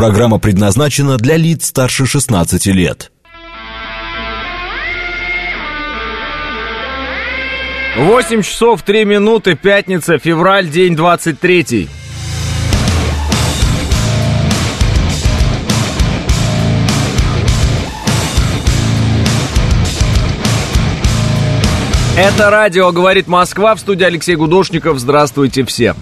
Программа предназначена для лиц старше 16 лет. 8 часов 3 минуты, пятница, февраль, день 23. Это радио «Говорит Москва» в студии Алексей Гудошников. Здравствуйте все.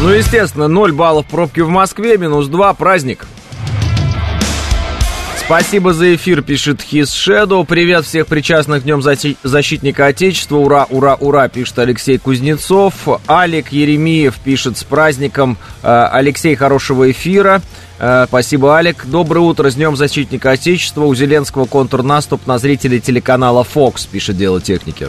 Ну, естественно, 0 баллов пробки в Москве, минус 2, праздник. Спасибо за эфир, пишет His Shadow. Привет всех причастных Днем Защитника Отечества. Ура, ура, ура, пишет Алексей Кузнецов. Алик Еремеев пишет с праздником. Э, Алексей, хорошего эфира. Э, спасибо, Алик. Доброе утро, с Днем Защитника Отечества. У Зеленского контрнаступ на зрителей телеканала Fox, пишет Дело техники.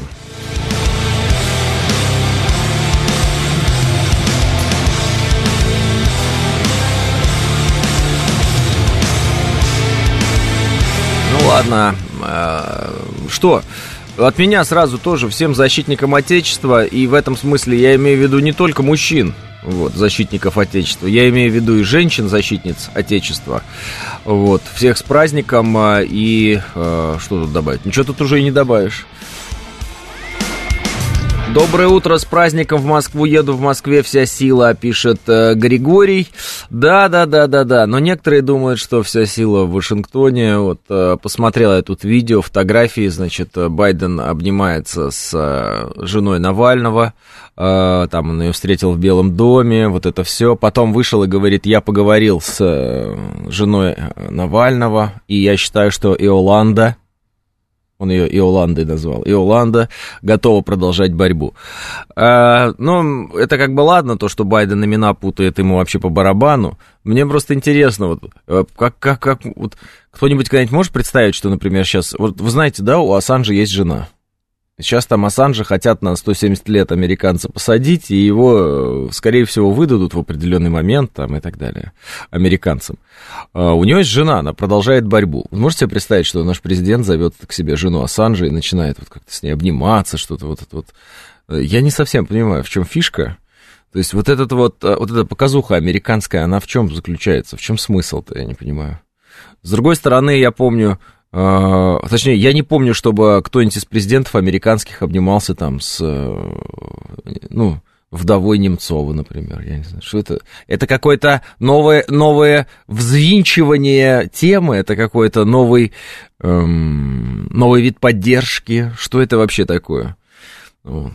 Ладно. А, что? От меня сразу тоже всем защитникам Отечества, и в этом смысле я имею в виду не только мужчин, вот, защитников Отечества. Я имею в виду и женщин-защитниц Отечества. Вот, всех с праздником, а, и э, что тут добавить? Ничего тут уже и не добавишь. Доброе утро, с праздником в Москву еду, в Москве вся сила, пишет э, Григорий. Да, да, да, да, да, но некоторые думают, что вся сила в Вашингтоне. Вот э, посмотрел я тут видео, фотографии, значит, Байден обнимается с э, женой Навального, э, там он ее встретил в Белом доме, вот это все. Потом вышел и говорит, я поговорил с э, женой Навального, и я считаю, что Иоланда он ее Иоландой назвал, Иоланда готова продолжать борьбу. А, ну, это как бы ладно, то, что Байден имена путает ему вообще по барабану. Мне просто интересно, вот, э, как, как, как, вот, кто-нибудь когда-нибудь может представить, что, например, сейчас, вот вы знаете, да, у Ассанжа есть жена. Сейчас там Ассанжа хотят на 170 лет американца посадить, и его, э, скорее всего, выдадут в определенный момент там, и так далее американцам. А у него есть жена, она продолжает борьбу. Вы можете себе представить, что наш президент зовет к себе жену Ассанжа и начинает вот как-то с ней обниматься, что-то вот это вот. Я не совсем понимаю, в чем фишка. То есть вот этот вот, э, вот эта показуха американская, она в чем заключается? В чем смысл-то, я не понимаю. С другой стороны, я помню, точнее, я не помню, чтобы кто-нибудь из президентов американских обнимался там с, э, ну, вдовой Немцова, например. Я не знаю, что это. Это какое-то новое, новое взвинчивание темы, это какой-то новый, эм, новый вид поддержки. Что это вообще такое? Вот.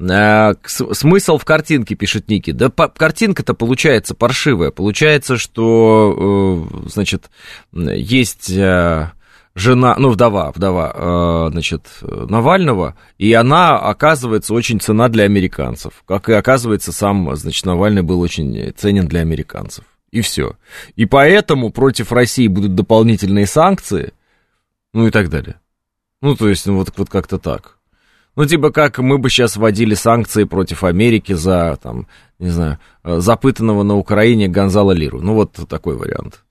А, смысл в картинке, пишет Ники. Да картинка-то получается паршивая. Получается, что, э, значит, есть э, жена, ну, вдова, вдова, э, значит, Навального, и она, оказывается, очень цена для американцев. Как и оказывается, сам, значит, Навальный был очень ценен для американцев. И все. И поэтому против России будут дополнительные санкции, ну и так далее. Ну, то есть, ну, вот, вот как-то так. Ну, типа как мы бы сейчас вводили санкции против Америки за, там, не знаю, запытанного на Украине Гонзала Лиру. Ну, вот такой вариант.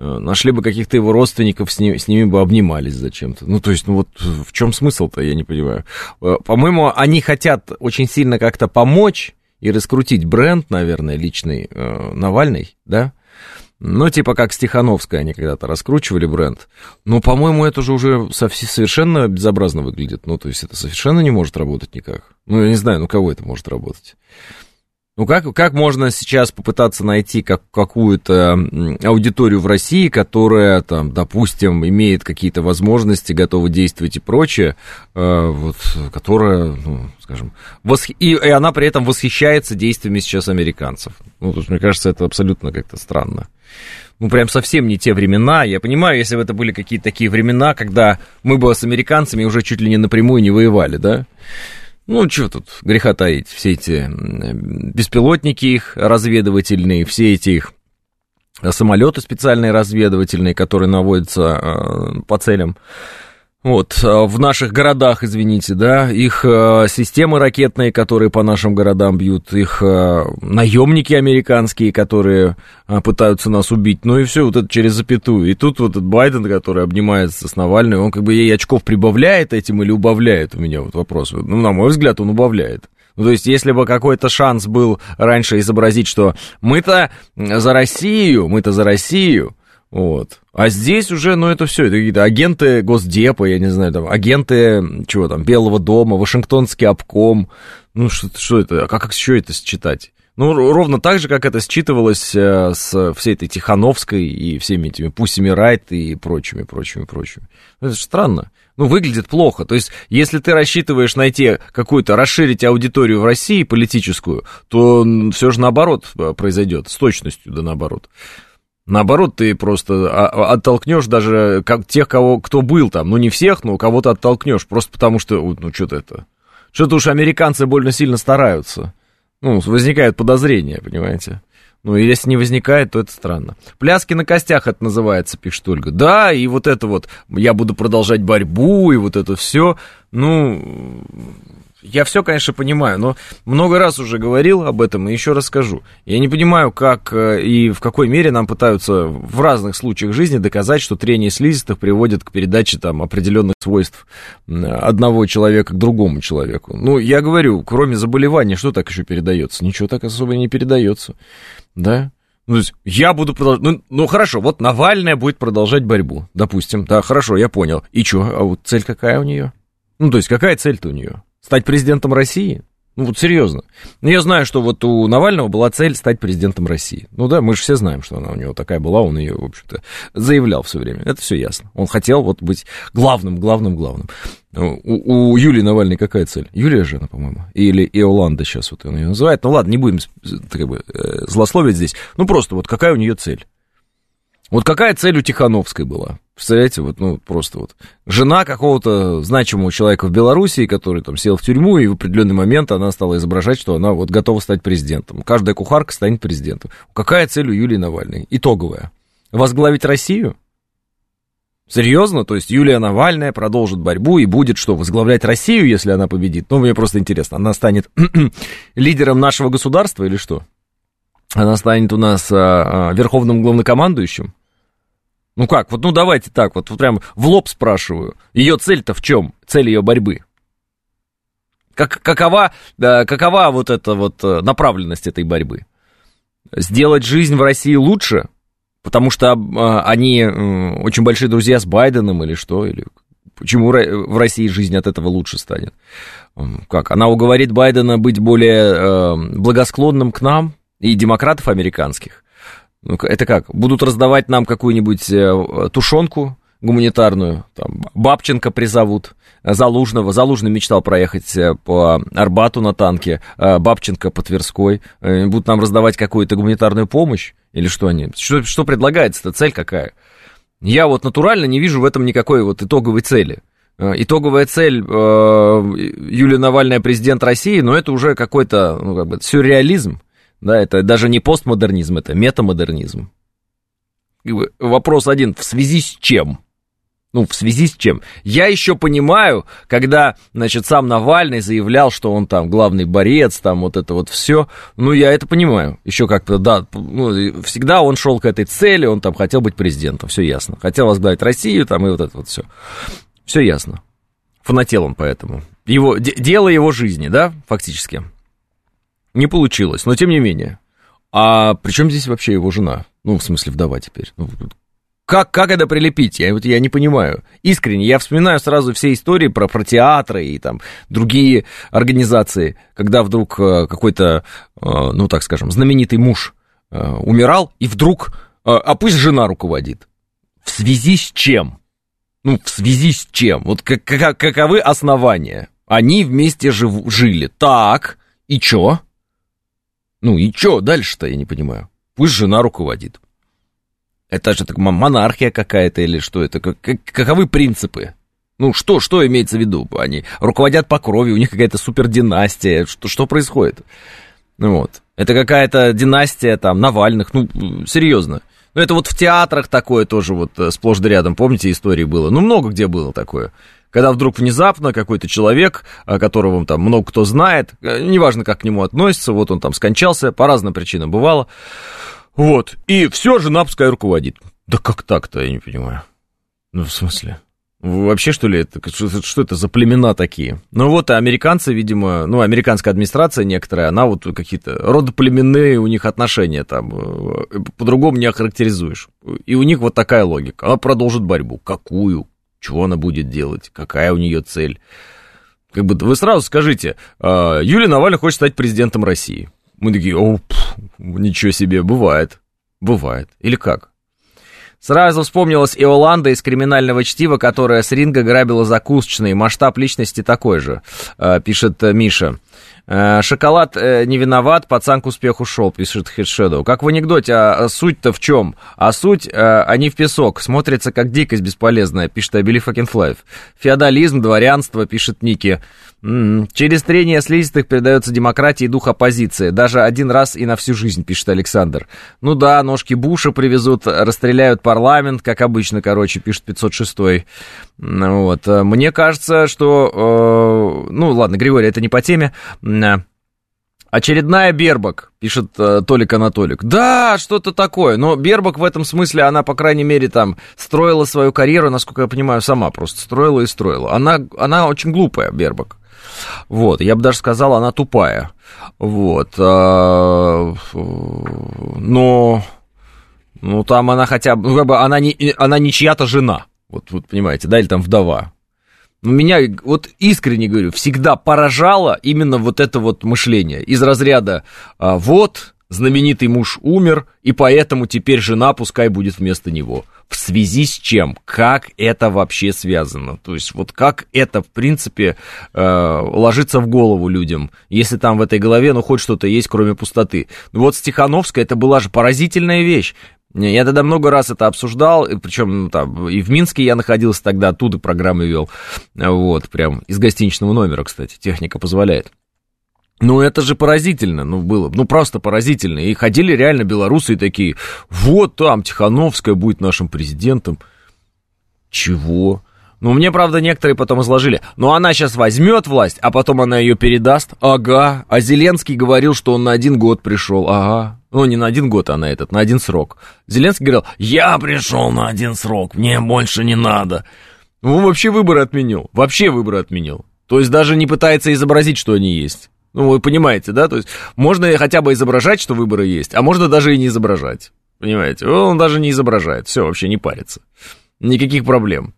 Э, нашли бы каких-то его родственников, с, ним, с ними бы обнимались зачем-то. Ну, то есть, ну вот в чем смысл-то, я не понимаю. Э, по-моему, они хотят очень сильно как-то помочь и раскрутить бренд, наверное, личный э, Навальный, да? Ну, типа как Стехановская, они когда-то раскручивали бренд. Но, по-моему, это же уже совершенно безобразно выглядит. Ну, то есть это совершенно не может работать никак. Ну, я не знаю, ну кого это может работать? Ну как, как можно сейчас попытаться найти как, какую-то аудиторию в России, которая, там, допустим, имеет какие-то возможности, готова действовать и прочее, э, вот, которая, ну, скажем, восх... и, и она при этом восхищается действиями сейчас американцев. Ну, то есть, мне кажется, это абсолютно как-то странно. Ну, прям совсем не те времена. Я понимаю, если бы это были какие-то такие времена, когда мы бы с американцами уже чуть ли не напрямую не воевали, да? Ну, что тут греха таить, все эти беспилотники их разведывательные, все эти их самолеты специальные разведывательные, которые наводятся э, по целям вот, э, в наших городах, извините, да, их э, системы ракетные, которые по нашим городам бьют, их э, наемники американские, которые э, пытаются нас убить, ну и все вот это через запятую. И тут вот этот Байден, который обнимается с Навальной, он как бы ей очков прибавляет этим или убавляет, у меня вот вопрос. Ну, на мой взгляд, он убавляет. Ну, то есть, если бы какой-то шанс был раньше изобразить, что мы-то за Россию, мы-то за Россию, вот. А здесь уже, ну, это все, это какие-то агенты Госдепа, я не знаю, там, агенты, чего там, Белого дома, Вашингтонский обком. Ну, что, что это, а как еще это считать? Ну, ровно так же, как это считывалось э, с всей этой Тихановской и всеми этими Пусями Райт и прочими, прочими, прочими. Ну, это же странно. Ну, выглядит плохо. То есть, если ты рассчитываешь найти какую-то, расширить аудиторию в России политическую, то все же наоборот э, произойдет, с точностью да наоборот. Наоборот, ты просто а, а, оттолкнешь даже как тех, кого, кто был там. Ну, не всех, но кого-то оттолкнешь. Просто потому что, ну, что-то это... Что-то уж американцы больно сильно стараются. Ну, возникает подозрение, понимаете? Ну, и если не возникает, то это странно. Пляски на костях это называется, пишет Ольга. Да, и вот это вот, я буду продолжать борьбу, и вот это все. Ну, я все, конечно, понимаю, но много раз уже говорил об этом и еще раз скажу. Я не понимаю, как э, и в какой мере нам пытаются в разных случаях жизни доказать, что трение слизистых приводит к передаче там определенных свойств одного человека к другому человеку. Ну, я говорю, кроме заболевания, что так еще передается? Ничего так особо не передается, да? Ну, то есть я буду продолжать... Ну, ну, хорошо, вот Навальная будет продолжать борьбу, допустим. Да, хорошо, я понял. И что, а вот цель какая у нее? Ну, то есть какая цель-то у нее? Стать президентом России? Ну вот серьезно. Ну, я знаю, что вот у Навального была цель стать президентом России. Ну да, мы же все знаем, что она у него такая была, он ее, в общем-то, заявлял все время. Это все ясно. Он хотел вот быть главным, главным, главным. У, у Юлии Навальной какая цель? Юлия жена, по-моему. Или Иоланда сейчас вот он ее называет. Ну ладно, не будем как бы, э, злословить здесь. Ну просто вот какая у нее цель? Вот какая цель у Тихановской была? Представляете, вот, ну, просто вот жена какого-то значимого человека в Белоруссии, который там сел в тюрьму, и в определенный момент она стала изображать, что она вот готова стать президентом. Каждая кухарка станет президентом. Какая цель у Юлии Навальной? Итоговая. Возглавить Россию? Серьезно? То есть Юлия Навальная продолжит борьбу и будет что, возглавлять Россию, если она победит? Ну, мне просто интересно, она станет лидером нашего государства или что? Она станет у нас а, а, верховным главнокомандующим? Ну как, вот ну давайте так, вот, вот прям в лоб спрашиваю. Ее цель-то в чем? Цель ее борьбы? Как, какова, да, какова вот эта вот э, направленность этой борьбы? Сделать жизнь в России лучше? Потому что э, они э, очень большие друзья с Байденом или что? Или почему в России жизнь от этого лучше станет? Как? Она уговорит Байдена быть более э, благосклонным к нам и демократов американских? Ну, это как? Будут раздавать нам какую-нибудь э, тушенку гуманитарную, там, Бабченко призовут, Залужного. Залужный мечтал проехать э, по Арбату на танке, э, Бабченко по Тверской. Будут нам раздавать какую-то гуманитарную помощь? Или что они? Что, что предлагается-то? Цель какая? Я вот натурально не вижу в этом никакой вот итоговой цели. Итоговая цель э, Юлия Навальная президент России, но это уже какой-то ну, как бы, сюрреализм. Да, это даже не постмодернизм, это метамодернизм. Вопрос один, в связи с чем? Ну, в связи с чем? Я еще понимаю, когда, значит, сам Навальный заявлял, что он там главный борец, там вот это вот все. Ну, я это понимаю. Еще как-то, да, ну, всегда он шел к этой цели, он там хотел быть президентом, все ясно. Хотел возглавить Россию, там, и вот это вот все. Все ясно. Фанател он поэтому. Его, дело его жизни, да, фактически. Не получилось, но тем не менее. А при чем здесь вообще его жена? Ну, в смысле, вдова теперь. Ну, как, как это прилепить? Я, вот, я не понимаю. Искренне, я вспоминаю сразу все истории про, про театры и там другие организации, когда вдруг э, какой-то, э, ну, так скажем, знаменитый муж э, умирал, и вдруг, а пусть жена руководит. В связи с чем? Ну, в связи с чем? Вот как, как, каковы основания? Они вместе жив, жили. Так, и чё? Ну и что дальше-то, я не понимаю. Пусть жена руководит. Это же так, монархия какая-то или что это? Как, каковы принципы? Ну, что, что имеется в виду? Они руководят по крови, у них какая-то супердинастия. Что, что происходит? Ну вот. Это какая-то династия там Навальных. Ну, серьезно. Ну, это вот в театрах такое тоже вот э, сплошь да рядом. Помните, истории было? Ну, много где было такое. Когда вдруг внезапно какой-то человек, которого там много кто знает, неважно, как к нему относится, вот он там скончался, по разным причинам бывало, вот, и все, жена пускай руководит. Да как так-то, я не понимаю. Ну, в смысле? Вообще, что ли, это, что, что это за племена такие? Ну вот, американцы, видимо, ну, американская администрация некоторая, она вот какие-то родоплеменные у них отношения там, э, по-другому не охарактеризуешь. И у них вот такая логика. Она продолжит борьбу. Какую? Чего она будет делать? Какая у нее цель? Как бы вы сразу скажите, «А, Юлия Навальная хочет стать президентом России. Мы такие, о, ничего себе, бывает. Бывает. Или как? Сразу вспомнилась Иоланда из криминального чтива, которая с Ринго грабила закусочные. Масштаб личности такой же, э, пишет э, Миша. Э, шоколад не виноват, пацан к успеху шел, пишет Headshadow. Как в анекдоте, а суть-то в чем? А суть, они в песок, смотрится как дикость бесполезная, пишет Абели Факенфлайв. Феодализм, дворянство, пишет Ники. Mm-hmm. Через трение слизистых передается демократии и дух оппозиции. Даже один раз и на всю жизнь, пишет Александр. Ну да, ножки Буша привезут, расстреляют парламент, как обычно, короче, пишет 506 Вот. Мне кажется, что... Э, ну ладно, Григорий, это не по теме. Очередная Бербак, пишет э, Толик Анатолик. Да, что-то такое. Но Бербак в этом смысле, она, по крайней мере, там строила свою карьеру, насколько я понимаю, сама просто строила и строила. Она, она очень глупая, Бербак. Вот, я бы даже сказал, она тупая. Вот. А, но, ну, там она хотя бы, ну, как бы она не, она не чья-то жена. Вот, вот, понимаете, да, или там вдова. Меня, вот искренне говорю, всегда поражало именно вот это вот мышление из разряда а, «вот, знаменитый муж умер, и поэтому теперь жена пускай будет вместо него» в связи с чем, как это вообще связано. То есть вот как это, в принципе, э, ложится в голову людям, если там в этой голове, ну, хоть что-то есть, кроме пустоты. Ну, вот Стехановская, это была же поразительная вещь. Я тогда много раз это обсуждал, причем ну, там и в Минске я находился тогда, оттуда программы вел, вот, прям из гостиничного номера, кстати, техника позволяет. Ну, это же поразительно, ну, было, ну, просто поразительно. И ходили реально белорусы и такие, вот там Тихановская будет нашим президентом. Чего? Ну, мне, правда, некоторые потом изложили. Но она сейчас возьмет власть, а потом она ее передаст. Ага. А Зеленский говорил, что он на один год пришел. Ага. Ну, не на один год, а на этот, на один срок. Зеленский говорил, я пришел на один срок, мне больше не надо. Ну, вообще выборы отменил. Вообще выборы отменил. То есть даже не пытается изобразить, что они есть. Ну, вы понимаете, да? То есть можно хотя бы изображать, что выборы есть, а можно даже и не изображать. Понимаете? Он даже не изображает. Все, вообще не парится. Никаких проблем.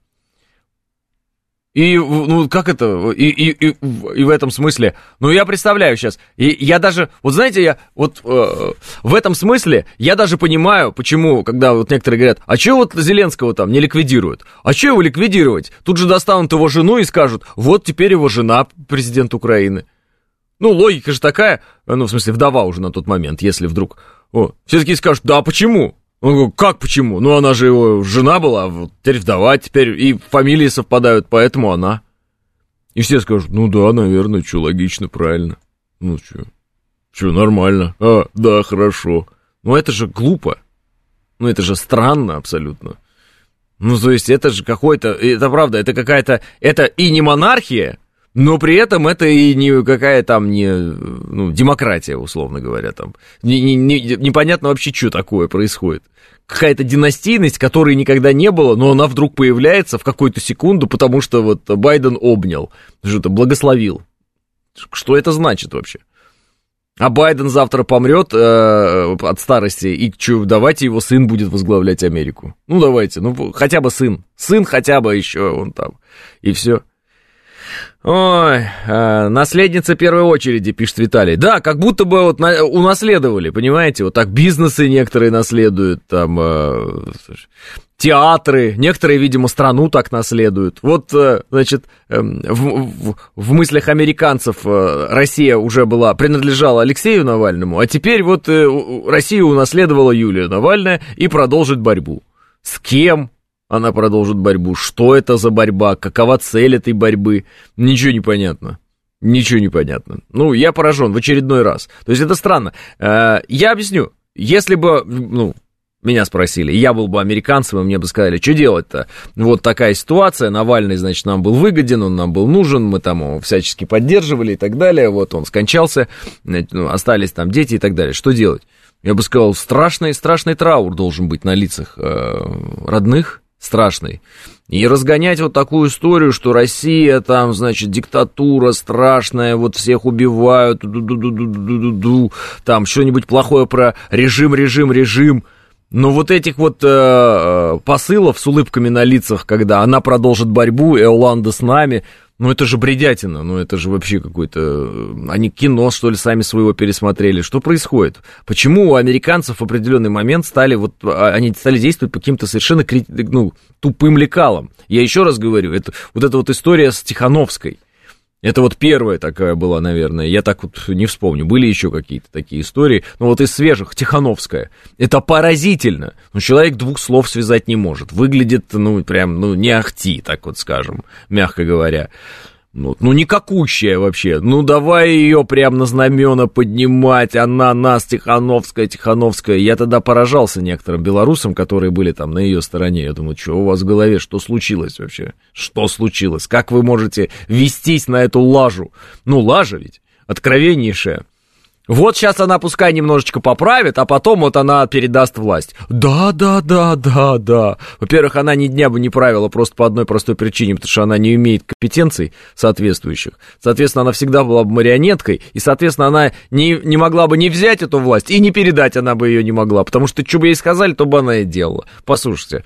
И, ну, как это, и, и, и, и в этом смысле, ну, я представляю сейчас, и я даже, вот знаете, я, вот э, в этом смысле, я даже понимаю, почему, когда вот некоторые говорят, а чего вот Зеленского там не ликвидируют? А чего его ликвидировать? Тут же достанут его жену и скажут, вот теперь его жена президент Украины. Ну, логика же такая, ну, в смысле, вдова уже на тот момент, если вдруг... О, все таки скажут, да, почему? Он говорит, как почему? Ну, она же его жена была, вот теперь вдова, теперь и фамилии совпадают, поэтому она. И все скажут, ну да, наверное, что, логично, правильно. Ну, что, что, нормально. А, да, хорошо. Ну, это же глупо. Ну, это же странно абсолютно. Ну, то есть, это же какой-то, это правда, это какая-то, это и не монархия, но при этом это и не какая там не ну, демократия, условно говоря, там. Не, не, не, непонятно вообще, что такое происходит. Какая-то династийность, которой никогда не было, но она вдруг появляется в какую-то секунду, потому что вот Байден обнял, что-то благословил. Что это значит вообще? А Байден завтра помрет э, от старости, и что, давайте его сын будет возглавлять Америку. Ну, давайте, ну, хотя бы сын. Сын хотя бы еще, он там. И все. Ой, э, наследница первой очереди, пишет Виталий. Да, как будто бы вот на, унаследовали, понимаете? Вот так бизнесы некоторые наследуют, там, э, театры, некоторые, видимо, страну так наследуют. Вот, э, значит, э, в, в, в мыслях американцев э, Россия уже была, принадлежала Алексею Навальному, а теперь вот э, Россию унаследовала Юлия Навальная и продолжит борьбу. С кем? Она продолжит борьбу. Что это за борьба? Какова цель этой борьбы? Ничего не понятно. Ничего не понятно. Ну, я поражен в очередной раз. То есть это странно. Э, я объясню. Если бы, ну, меня спросили, я был бы американцем, и мне бы сказали, что делать-то? Вот такая ситуация, Навальный, значит, нам был выгоден, он нам был нужен, мы там его всячески поддерживали и так далее, вот он скончался, ну, остались там дети и так далее, что делать? Я бы сказал, страшный, страшный траур должен быть на лицах э, родных, страшный. И разгонять вот такую историю, что Россия там, значит, диктатура страшная, вот всех убивают, там что-нибудь плохое про режим, режим, режим – но вот этих вот э, э, посылов с улыбками на лицах, когда она продолжит борьбу, Эоланда с нами, ну это же бредятина, ну это же вообще какой-то... Э, они кино, что ли, сами своего пересмотрели. Что происходит? Почему у американцев в определенный момент стали вот... А, они стали действовать по каким-то совершенно ну, тупым лекалам? Я еще раз говорю, это, вот эта вот история с Тихановской – это вот первая такая была, наверное. Я так вот не вспомню. Были еще какие-то такие истории. Но вот из свежих, Тихановская. Это поразительно. Ну, человек двух слов связать не может. Выглядит, ну, прям, ну, не ахти, так вот скажем, мягко говоря. Ну, ну никакущая вообще. Ну, давай ее прям на знамена поднимать. Она нас, Тихановская, Тихановская. Я тогда поражался некоторым белорусам, которые были там на ее стороне. Я думаю, что у вас в голове, что случилось вообще? Что случилось? Как вы можете вестись на эту лажу? Ну, лажа ведь откровеннейшая. Вот сейчас она пускай немножечко поправит, а потом вот она передаст власть. Да, да, да, да, да. Во-первых, она ни дня бы не правила просто по одной простой причине, потому что она не имеет компетенций соответствующих. Соответственно, она всегда была бы марионеткой, и, соответственно, она не, не могла бы не взять эту власть, и не передать она бы ее не могла, потому что что бы ей сказали, то бы она и делала. Послушайте,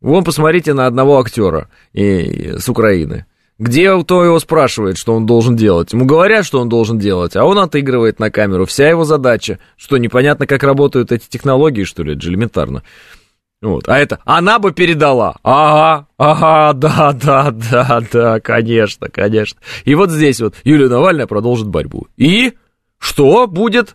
вон посмотрите на одного актера и, с Украины. Где кто его спрашивает, что он должен делать? Ему говорят, что он должен делать, а он отыгрывает на камеру. Вся его задача. Что, непонятно, как работают эти технологии, что ли? Это же элементарно. Вот. А это она бы передала. Ага, ага, да, да, да, да, конечно, конечно. И вот здесь вот Юлия Навальная продолжит борьбу. И что будет?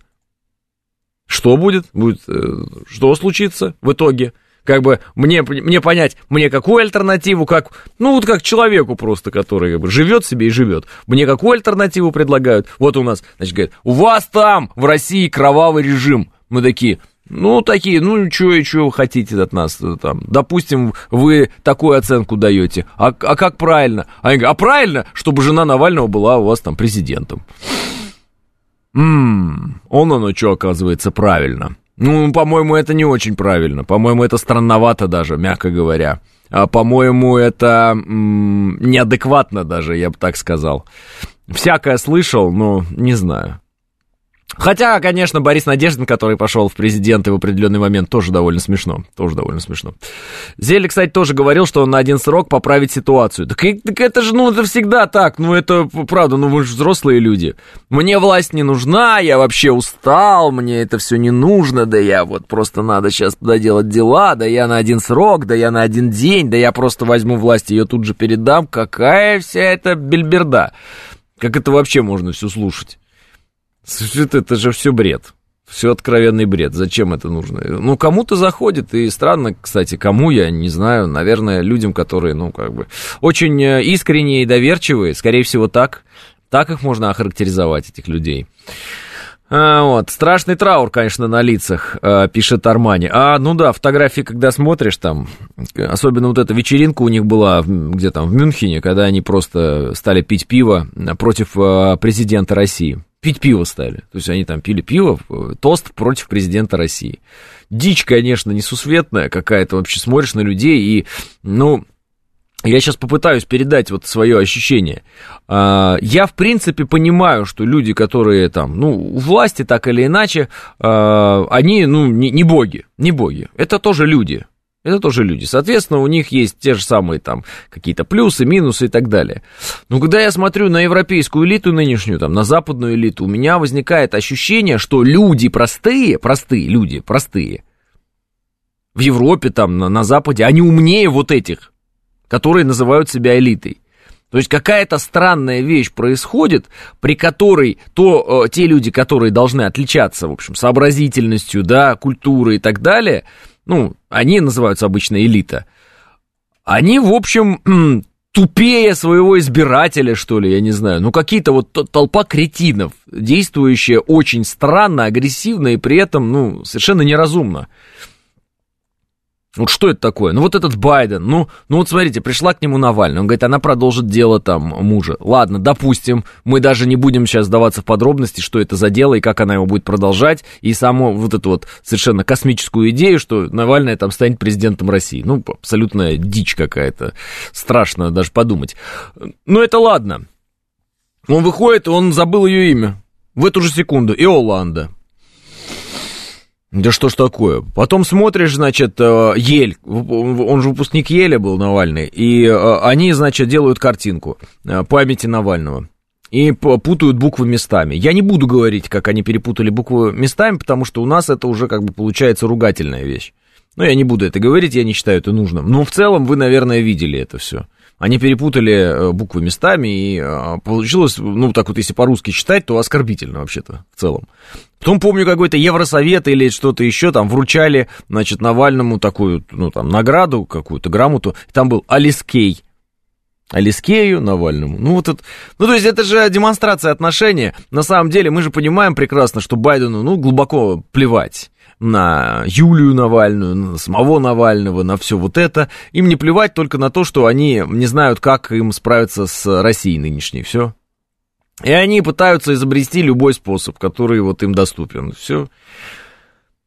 Что будет? Будет, э, что случится в итоге? Как бы мне, мне понять, мне какую альтернативу, как, ну вот как человеку просто, который как бы, живет себе и живет, мне какую альтернативу предлагают. Вот у нас, значит, говорят, у вас там в России кровавый режим. Мы такие, ну, такие, ну, что и что вы хотите от нас там? Допустим, вы такую оценку даете. А, а как правильно? А, а правильно, чтобы жена Навального была у вас там президентом. Ммм, он оно что, оказывается, правильно. Ну, по-моему, это не очень правильно. По-моему, это странновато даже, мягко говоря. А, по-моему, это м- неадекватно даже, я бы так сказал. Всякое слышал, но не знаю. Хотя, конечно, Борис Надеждин, который пошел в президенты в определенный момент, тоже довольно смешно. Тоже довольно смешно. Зелли, кстати, тоже говорил, что он на один срок поправит ситуацию. Так, так это же, ну, это всегда так. Ну, это правда, ну, вы же взрослые люди. Мне власть не нужна, я вообще устал, мне это все не нужно, да я вот просто надо сейчас доделать дела, да я на один срок, да я на один день, да я просто возьму власть ее тут же передам. Какая вся эта бельберда? Как это вообще можно все слушать? Это, же все бред. Все откровенный бред. Зачем это нужно? Ну, кому-то заходит, и странно, кстати, кому, я не знаю. Наверное, людям, которые, ну, как бы, очень э, искренние и доверчивые, скорее всего, так. Так их можно охарактеризовать, этих людей. А, вот, страшный траур, конечно, на лицах, а, пишет Армани. А, ну да, фотографии, когда смотришь там, особенно вот эта вечеринка у них была, где там, в Мюнхене, когда они просто стали пить пиво против а, президента России пить пиво стали. То есть они там пили пиво, тост против президента России. Дичь, конечно, несусветная какая-то. Вообще смотришь на людей и, ну, я сейчас попытаюсь передать вот свое ощущение. А, я, в принципе, понимаю, что люди, которые там, ну, у власти так или иначе, а, они, ну, не боги, не боги. Это тоже люди. Это тоже люди. Соответственно, у них есть те же самые там какие-то плюсы, минусы и так далее. Но когда я смотрю на европейскую элиту нынешнюю, там, на западную элиту, у меня возникает ощущение, что люди простые, простые люди, простые, в Европе, там, на, на Западе, они умнее вот этих, которые называют себя элитой. То есть какая-то странная вещь происходит, при которой то, э, те люди, которые должны отличаться, в общем, сообразительностью, да, культурой и так далее – ну, они называются обычно элита, они, в общем, тупее своего избирателя, что ли, я не знаю. Ну, какие-то вот толпа кретинов, действующая очень странно, агрессивно и при этом, ну, совершенно неразумно. Вот что это такое? Ну вот этот Байден, ну, ну вот смотрите, пришла к нему Навальный, он говорит, она продолжит дело там мужа. Ладно, допустим, мы даже не будем сейчас сдаваться в подробности, что это за дело и как она его будет продолжать, и саму вот эту вот совершенно космическую идею, что Навальный там станет президентом России. Ну, абсолютная дичь какая-то, страшно даже подумать. Ну это ладно. Он выходит, он забыл ее имя в эту же секунду, Иоланда. Да что ж такое? Потом смотришь, значит, э, Ель, он же выпускник Еля был, Навальный, и э, они, значит, делают картинку э, памяти Навального. И путают буквы местами. Я не буду говорить, как они перепутали буквы местами, потому что у нас это уже как бы получается ругательная вещь. Но я не буду это говорить, я не считаю это нужным. Но в целом вы, наверное, видели это все. Они перепутали буквы местами, и получилось, ну, так вот, если по-русски читать, то оскорбительно вообще-то в целом. Потом помню, какой-то Евросовет или что-то еще там вручали, значит, Навальному такую, ну, там, награду какую-то, грамоту, там был Алискей. Алискею Навальному. Ну, вот это, ну, то есть это же демонстрация отношения. На самом деле мы же понимаем прекрасно, что Байдену, ну, глубоко плевать на Юлию Навальную, на самого Навального, на все вот это. Им не плевать только на то, что они не знают, как им справиться с Россией нынешней. Все. И они пытаются изобрести любой способ, который вот им доступен. Все.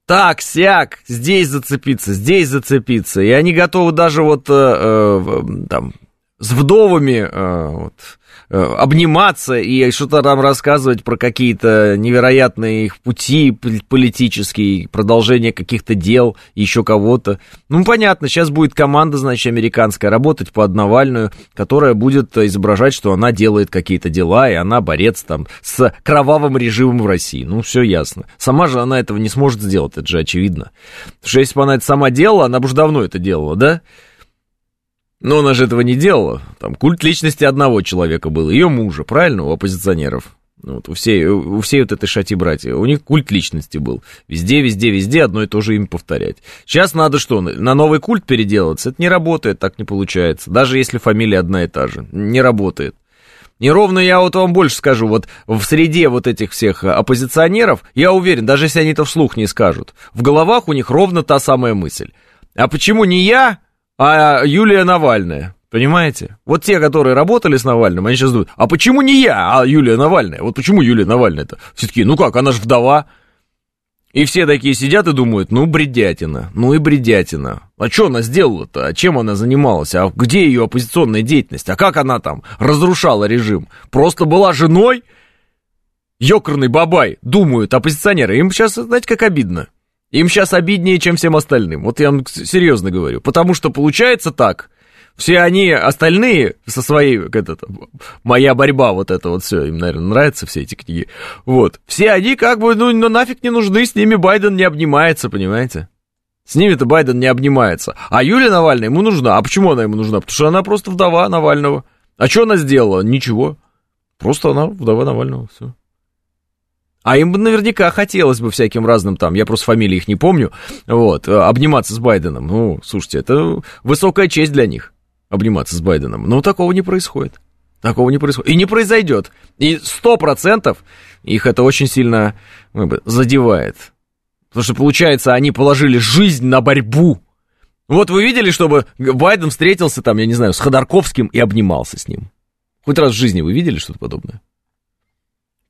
Так, сяк, здесь зацепиться, здесь зацепиться. И они готовы даже вот э, э, там с вдовами э, вот, э, обниматься и что-то там рассказывать про какие-то невероятные их пути политические, продолжение каких-то дел, еще кого-то. Ну, понятно, сейчас будет команда, значит, американская работать под Навальную, которая будет изображать, что она делает какие-то дела, и она борец там с кровавым режимом в России. Ну, все ясно. Сама же она этого не сможет сделать, это же очевидно. Потому что если бы она это сама делала, она бы уже давно это делала, да? Но она же этого не делала. Там культ личности одного человека был, ее мужа, правильно, у оппозиционеров. Ну, вот у, всей, у всей вот этой шати братья, у них культ личности был. Везде, везде, везде одно и то же им повторять. Сейчас надо что, на новый культ переделаться? Это не работает, так не получается. Даже если фамилия одна и та же. Не работает. И ровно я вот вам больше скажу, вот в среде вот этих всех оппозиционеров, я уверен, даже если они это вслух не скажут, в головах у них ровно та самая мысль. А почему не я, а Юлия Навальная. Понимаете? Вот те, которые работали с Навальным, они сейчас думают, а почему не я, а Юлия Навальная? Вот почему Юлия Навальная-то? Все таки ну как, она же вдова. И все такие сидят и думают, ну, бредятина, ну и бредятина. А что она сделала-то? А чем она занималась? А где ее оппозиционная деятельность? А как она там разрушала режим? Просто была женой? Ёкарный бабай, думают оппозиционеры. Им сейчас, знаете, как обидно. Им сейчас обиднее, чем всем остальным. Вот я вам серьезно говорю. Потому что получается так. Все они остальные со своей, как это, моя борьба, вот это вот все, им, наверное, нравятся все эти книги. Вот. Все они как бы, ну, ну нафиг не нужны, с ними Байден не обнимается, понимаете? С ними-то Байден не обнимается. А Юлия Навальная ему нужна. А почему она ему нужна? Потому что она просто вдова Навального. А что она сделала? Ничего. Просто она вдова Навального, все. А им наверняка хотелось бы всяким разным там, я просто фамилии их не помню, вот, э, обниматься с Байденом. Ну, слушайте, это высокая честь для них, обниматься с Байденом. Но такого не происходит. Такого не происходит. И не произойдет. И сто процентов их это очень сильно бы, задевает. Потому что, получается, они положили жизнь на борьбу. Вот вы видели, чтобы Байден встретился там, я не знаю, с Ходорковским и обнимался с ним? Хоть раз в жизни вы видели что-то подобное?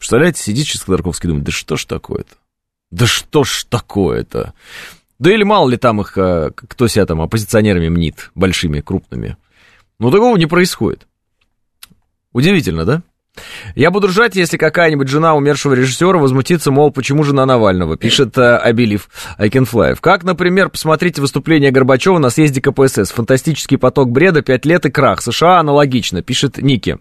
Представляете, сидит сейчас Ходорковский думает, да что ж такое-то? Да что ж такое-то? Да или мало ли там их, а, кто себя там оппозиционерами мнит, большими, крупными. Но такого не происходит. Удивительно, да? Я буду ржать, если какая-нибудь жена умершего режиссера возмутится, мол, почему жена Навального, пишет э, Абилив Айкенфлаев. Как, например, посмотрите выступление Горбачева на съезде КПСС. Фантастический поток бреда, пять лет и крах. США аналогично, пишет Ники.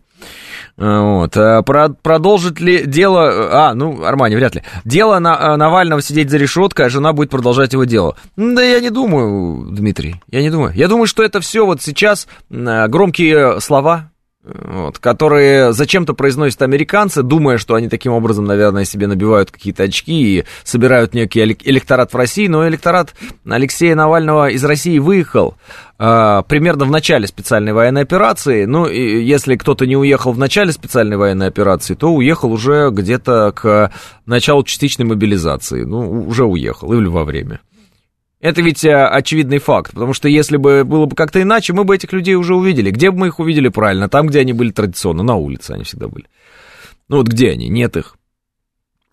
Вот. А про, продолжит ли дело... А, ну, Армани, вряд ли. Дело на, Навального сидеть за решеткой, а жена будет продолжать его дело. Да я не думаю, Дмитрий, я не думаю. Я думаю, что это все вот сейчас громкие слова, вот, которые зачем-то произносят американцы, думая, что они таким образом, наверное, себе набивают какие-то очки и собирают некий электорат в России, но электорат Алексея Навального из России выехал э, примерно в начале специальной военной операции. Ну, и если кто-то не уехал в начале специальной военной операции, то уехал уже где-то к началу частичной мобилизации. Ну, уже уехал, или во время. Это ведь а, очевидный факт, потому что если бы было бы как-то иначе, мы бы этих людей уже увидели. Где бы мы их увидели правильно? Там, где они были традиционно, на улице они всегда были. Ну вот где они? Нет их.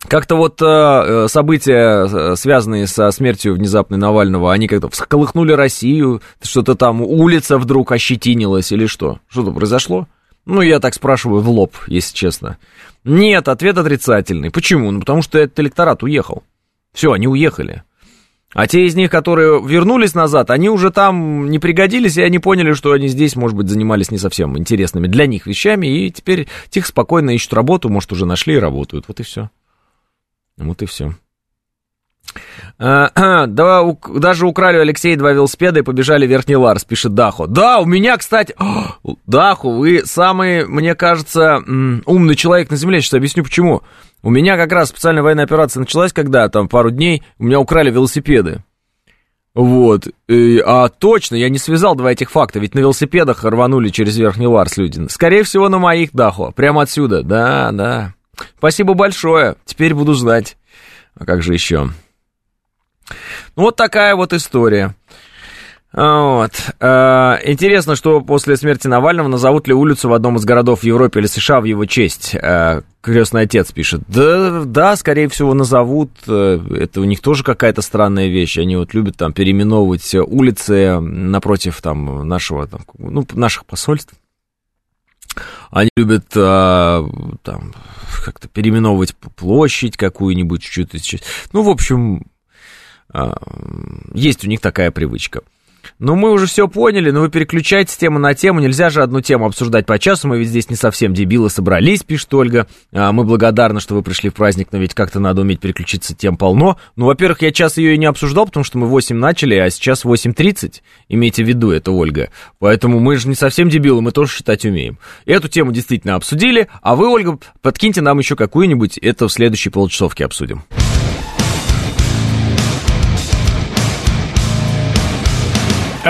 Как-то вот э, события, связанные со смертью внезапной Навального, они как-то всколыхнули Россию, что-то там улица вдруг ощетинилась или что? Что-то произошло? Ну, я так спрашиваю в лоб, если честно. Нет, ответ отрицательный. Почему? Ну, потому что этот электорат уехал. Все, они уехали. А те из них, которые вернулись назад, они уже там не пригодились, и они поняли, что они здесь, может быть, занимались не совсем интересными для них вещами, и теперь тихо, спокойно ищут работу, может, уже нашли и работают. Вот и все. Вот и все. А, да, у, даже украли у Алексея два велосипеда и побежали в Верхний Ларс, пишет Даху. Да, у меня, кстати... О, Даху, вы самый, мне кажется, умный человек на Земле. Сейчас объясню, почему. У меня как раз специальная военная операция началась, когда там пару дней у меня украли велосипеды. Вот. И, а точно, я не связал два этих факта, ведь на велосипедах рванули через Верхний Ларс люди. Скорее всего, на моих, Даху. Прямо отсюда. Да, да. Спасибо большое. Теперь буду знать. А как же еще? Ну, вот такая вот история. Вот. А, интересно, что после смерти Навального назовут ли улицу в одном из городов в Европе или США в его честь. А, крестный отец пишет. Да, да, скорее всего, назовут. Э, это у них тоже какая-то странная вещь. Они вот любят там переименовывать улицы напротив там нашего, там, ну, наших посольств. Они любят а, там как-то переименовывать площадь какую-нибудь чуть-чуть. Ну, в общем, а, есть у них такая привычка. Ну, мы уже все поняли, но вы переключаете с темы на тему. Нельзя же одну тему обсуждать по часу. Мы ведь здесь не совсем дебилы собрались, пишет Ольга. А, мы благодарны, что вы пришли в праздник, но ведь как-то надо уметь переключиться, тем полно. Ну, во-первых, я час ее и не обсуждал, потому что мы 8 начали, а сейчас 8.30. Имейте в виду это, Ольга. Поэтому мы же не совсем дебилы, мы тоже считать умеем. Эту тему действительно обсудили, а вы, Ольга, подкиньте нам еще какую-нибудь, это в следующей полчасовке обсудим.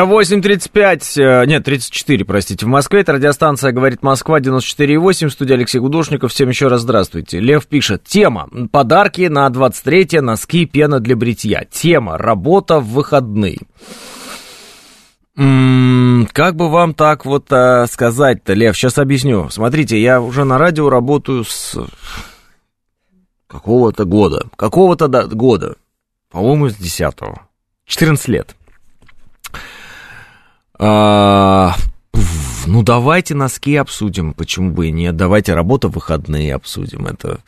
8.35, э, нет, 34, простите, в Москве. Это радиостанция «Говорит Москва», 94.8, студия Алексей Гудошников. Всем еще раз здравствуйте. Лев пишет, тема «Подарки на 23 носки, пена для бритья». Тема «Работа в выходные». М-м, как бы вам так вот а, сказать-то, Лев, сейчас объясню. Смотрите, я уже на радио работаю с какого-то года. Какого-то года. По-моему, с 10-го. 14 лет. А, ну, давайте носки обсудим, почему бы и нет. Давайте работа выходные обсудим. Это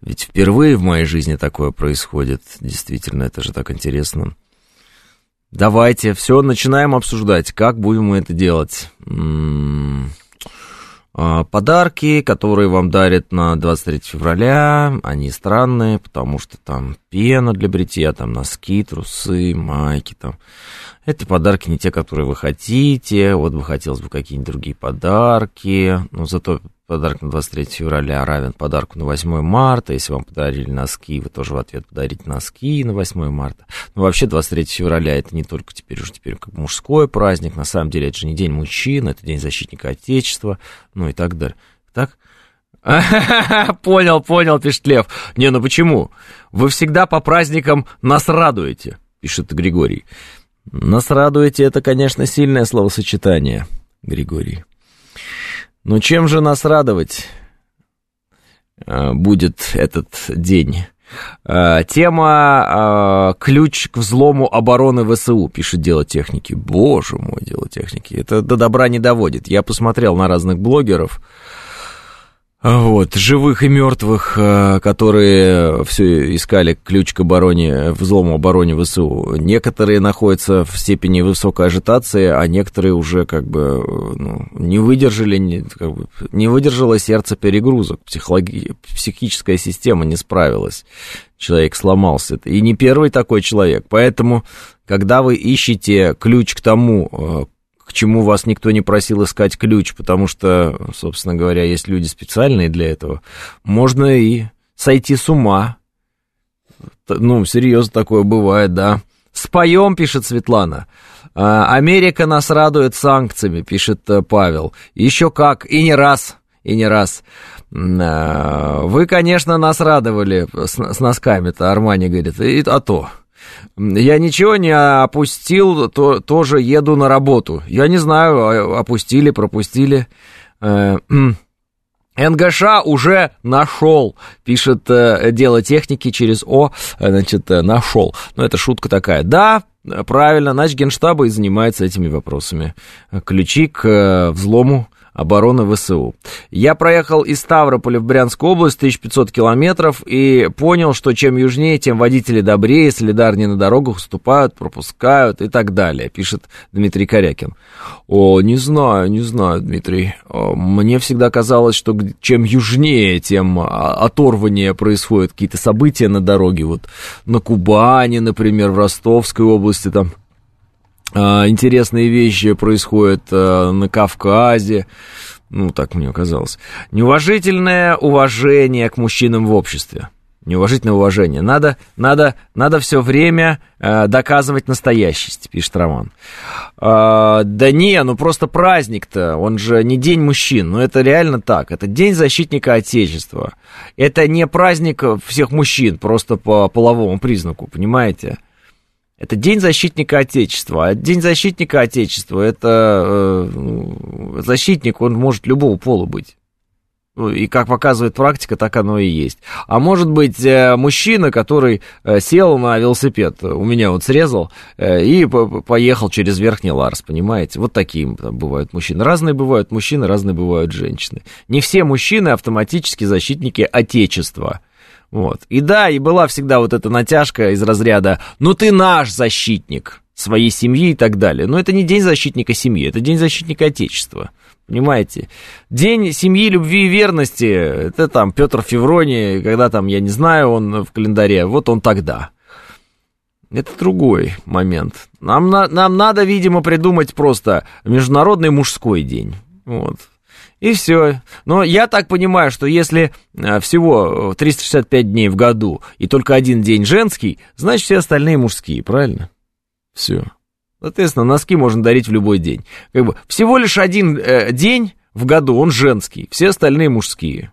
ведь впервые в моей жизни такое происходит. Действительно, это же так интересно. Давайте, все, начинаем обсуждать. Как будем мы это делать? М-м- а, подарки, которые вам дарят на 23 февраля, они странные, потому что там пена для бритья, там носки, трусы, майки, там. Это подарки не те, которые вы хотите, вот бы хотелось бы какие-нибудь другие подарки, но зато подарок на 23 февраля равен подарку на 8 марта. Если вам подарили носки, вы тоже в ответ подарите носки на 8 марта. Но вообще 23 февраля это не только теперь уже теперь как мужской праздник. На самом деле это же не день мужчин, это день защитника Отечества, ну и так далее. Так? Понял, понял, пишет Лев. Не, ну почему? Вы всегда по праздникам нас радуете, пишет Григорий. Нас радуете, это, конечно, сильное словосочетание, Григорий. Но чем же нас радовать а, будет этот день? А, тема а, «Ключ к взлому обороны ВСУ», пишет «Дело техники». Боже мой, «Дело техники». Это до добра не доводит. Я посмотрел на разных блогеров, вот, живых и мертвых, э, которые все искали ключ к обороне, взлому обороне ВСУ. Некоторые находятся в степени высокой ажитации, а некоторые уже как бы ну, не выдержали, не, как бы, не выдержало сердце перегрузок, психологи, психическая система не справилась, человек сломался. И не первый такой человек, поэтому, когда вы ищете ключ к тому, э, к чему вас никто не просил искать ключ, потому что, собственно говоря, есть люди специальные для этого, можно и сойти с ума. Ну, серьезно такое бывает, да. Споем, пишет Светлана. «А, Америка нас радует санкциями, пишет э, Павел. Еще как, и не раз, и не раз. А, вы, конечно, нас радовали с носками-то, Армани говорит, и, а то. Я ничего не опустил, то, тоже еду на работу. Я не знаю, а, опустили, пропустили. Э, НГШ уже нашел, пишет э, дело техники через О, значит, э, нашел. Ну, это шутка такая. Да, правильно, наш генштаба и занимается этими вопросами. Ключи к взлому обороны ВСУ. Я проехал из Ставрополя в Брянскую область 1500 километров и понял, что чем южнее, тем водители добрее, солидарнее на дорогах уступают, пропускают и так далее, пишет Дмитрий Корякин. О, не знаю, не знаю, Дмитрий. Мне всегда казалось, что чем южнее, тем а, оторвание происходит, какие-то события на дороге. Вот на Кубани, например, в Ростовской области там интересные вещи происходят а, на Кавказе. Ну, так мне казалось. Неуважительное уважение к мужчинам в обществе. Неуважительное уважение. Надо, надо, надо все время э, доказывать настоящесть, пишет Роман. Э, да не, ну просто праздник-то, он же не День мужчин, но это реально так. Это День защитника Отечества. Это не праздник всех мужчин, просто по половому признаку, понимаете? Это День защитника Отечества. А День защитника Отечества это э, защитник, он может любого пола быть. Ну, и как показывает практика, так оно и есть. А может быть, э, мужчина, который э, сел на велосипед, у меня вот срезал, и поехал через Верхний Ларс, понимаете? Вот такие бывают мужчины. Разные бывают мужчины, разные бывают женщины. Не все мужчины автоматически защитники Отечества. Вот. И да, и была всегда вот эта натяжка из разряда «ну ты наш защитник своей семьи» и так далее. Но это не день защитника семьи, это день защитника Отечества. Понимаете? День семьи, любви и верности, это там Петр Февроний, когда там, я не знаю, он в календаре, вот он тогда. Это другой момент. Нам, нам надо, видимо, придумать просто Международный мужской день. Вот. И все. Но я так понимаю, что если э, всего 365 дней в году и только один день женский, значит все остальные мужские, правильно? Все. Соответственно, носки можно дарить в любой день. Как бы всего лишь один э, день в году, он женский, все остальные мужские.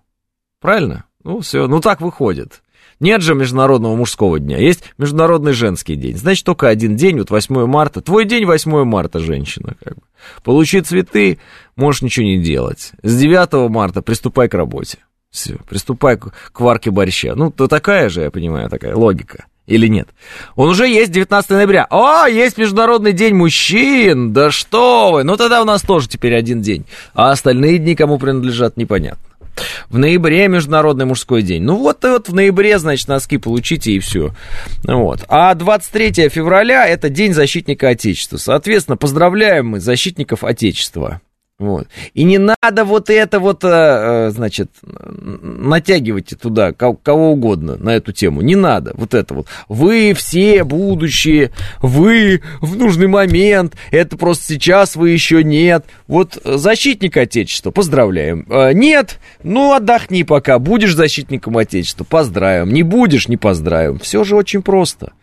Правильно? Ну, все, ну так выходит. Нет же Международного мужского дня, есть Международный женский день. Значит, только один день, вот 8 марта. Твой день 8 марта, женщина. Как бы. Получи цветы, можешь ничего не делать. С 9 марта приступай к работе. Все, приступай к, к варке борща. Ну, то такая же, я понимаю, такая логика. Или нет? Он уже есть 19 ноября. О, есть Международный день мужчин! Да что вы! Ну тогда у нас тоже теперь один день. А остальные дни кому принадлежат, непонятно. В ноябре Международный мужской день. Ну вот, вот в ноябре, значит, носки получите и все. Вот. А 23 февраля это День защитника Отечества. Соответственно, поздравляем мы защитников Отечества. Вот. И не надо вот это вот, э, э, значит, натягивайте туда кого угодно на эту тему. Не надо вот это вот. Вы все будущие, вы в нужный момент, это просто сейчас вы еще нет. Вот защитник Отечества, поздравляем. Э, нет, ну отдохни пока, будешь защитником Отечества, поздравим. Не будешь, не поздравим. Все же очень просто.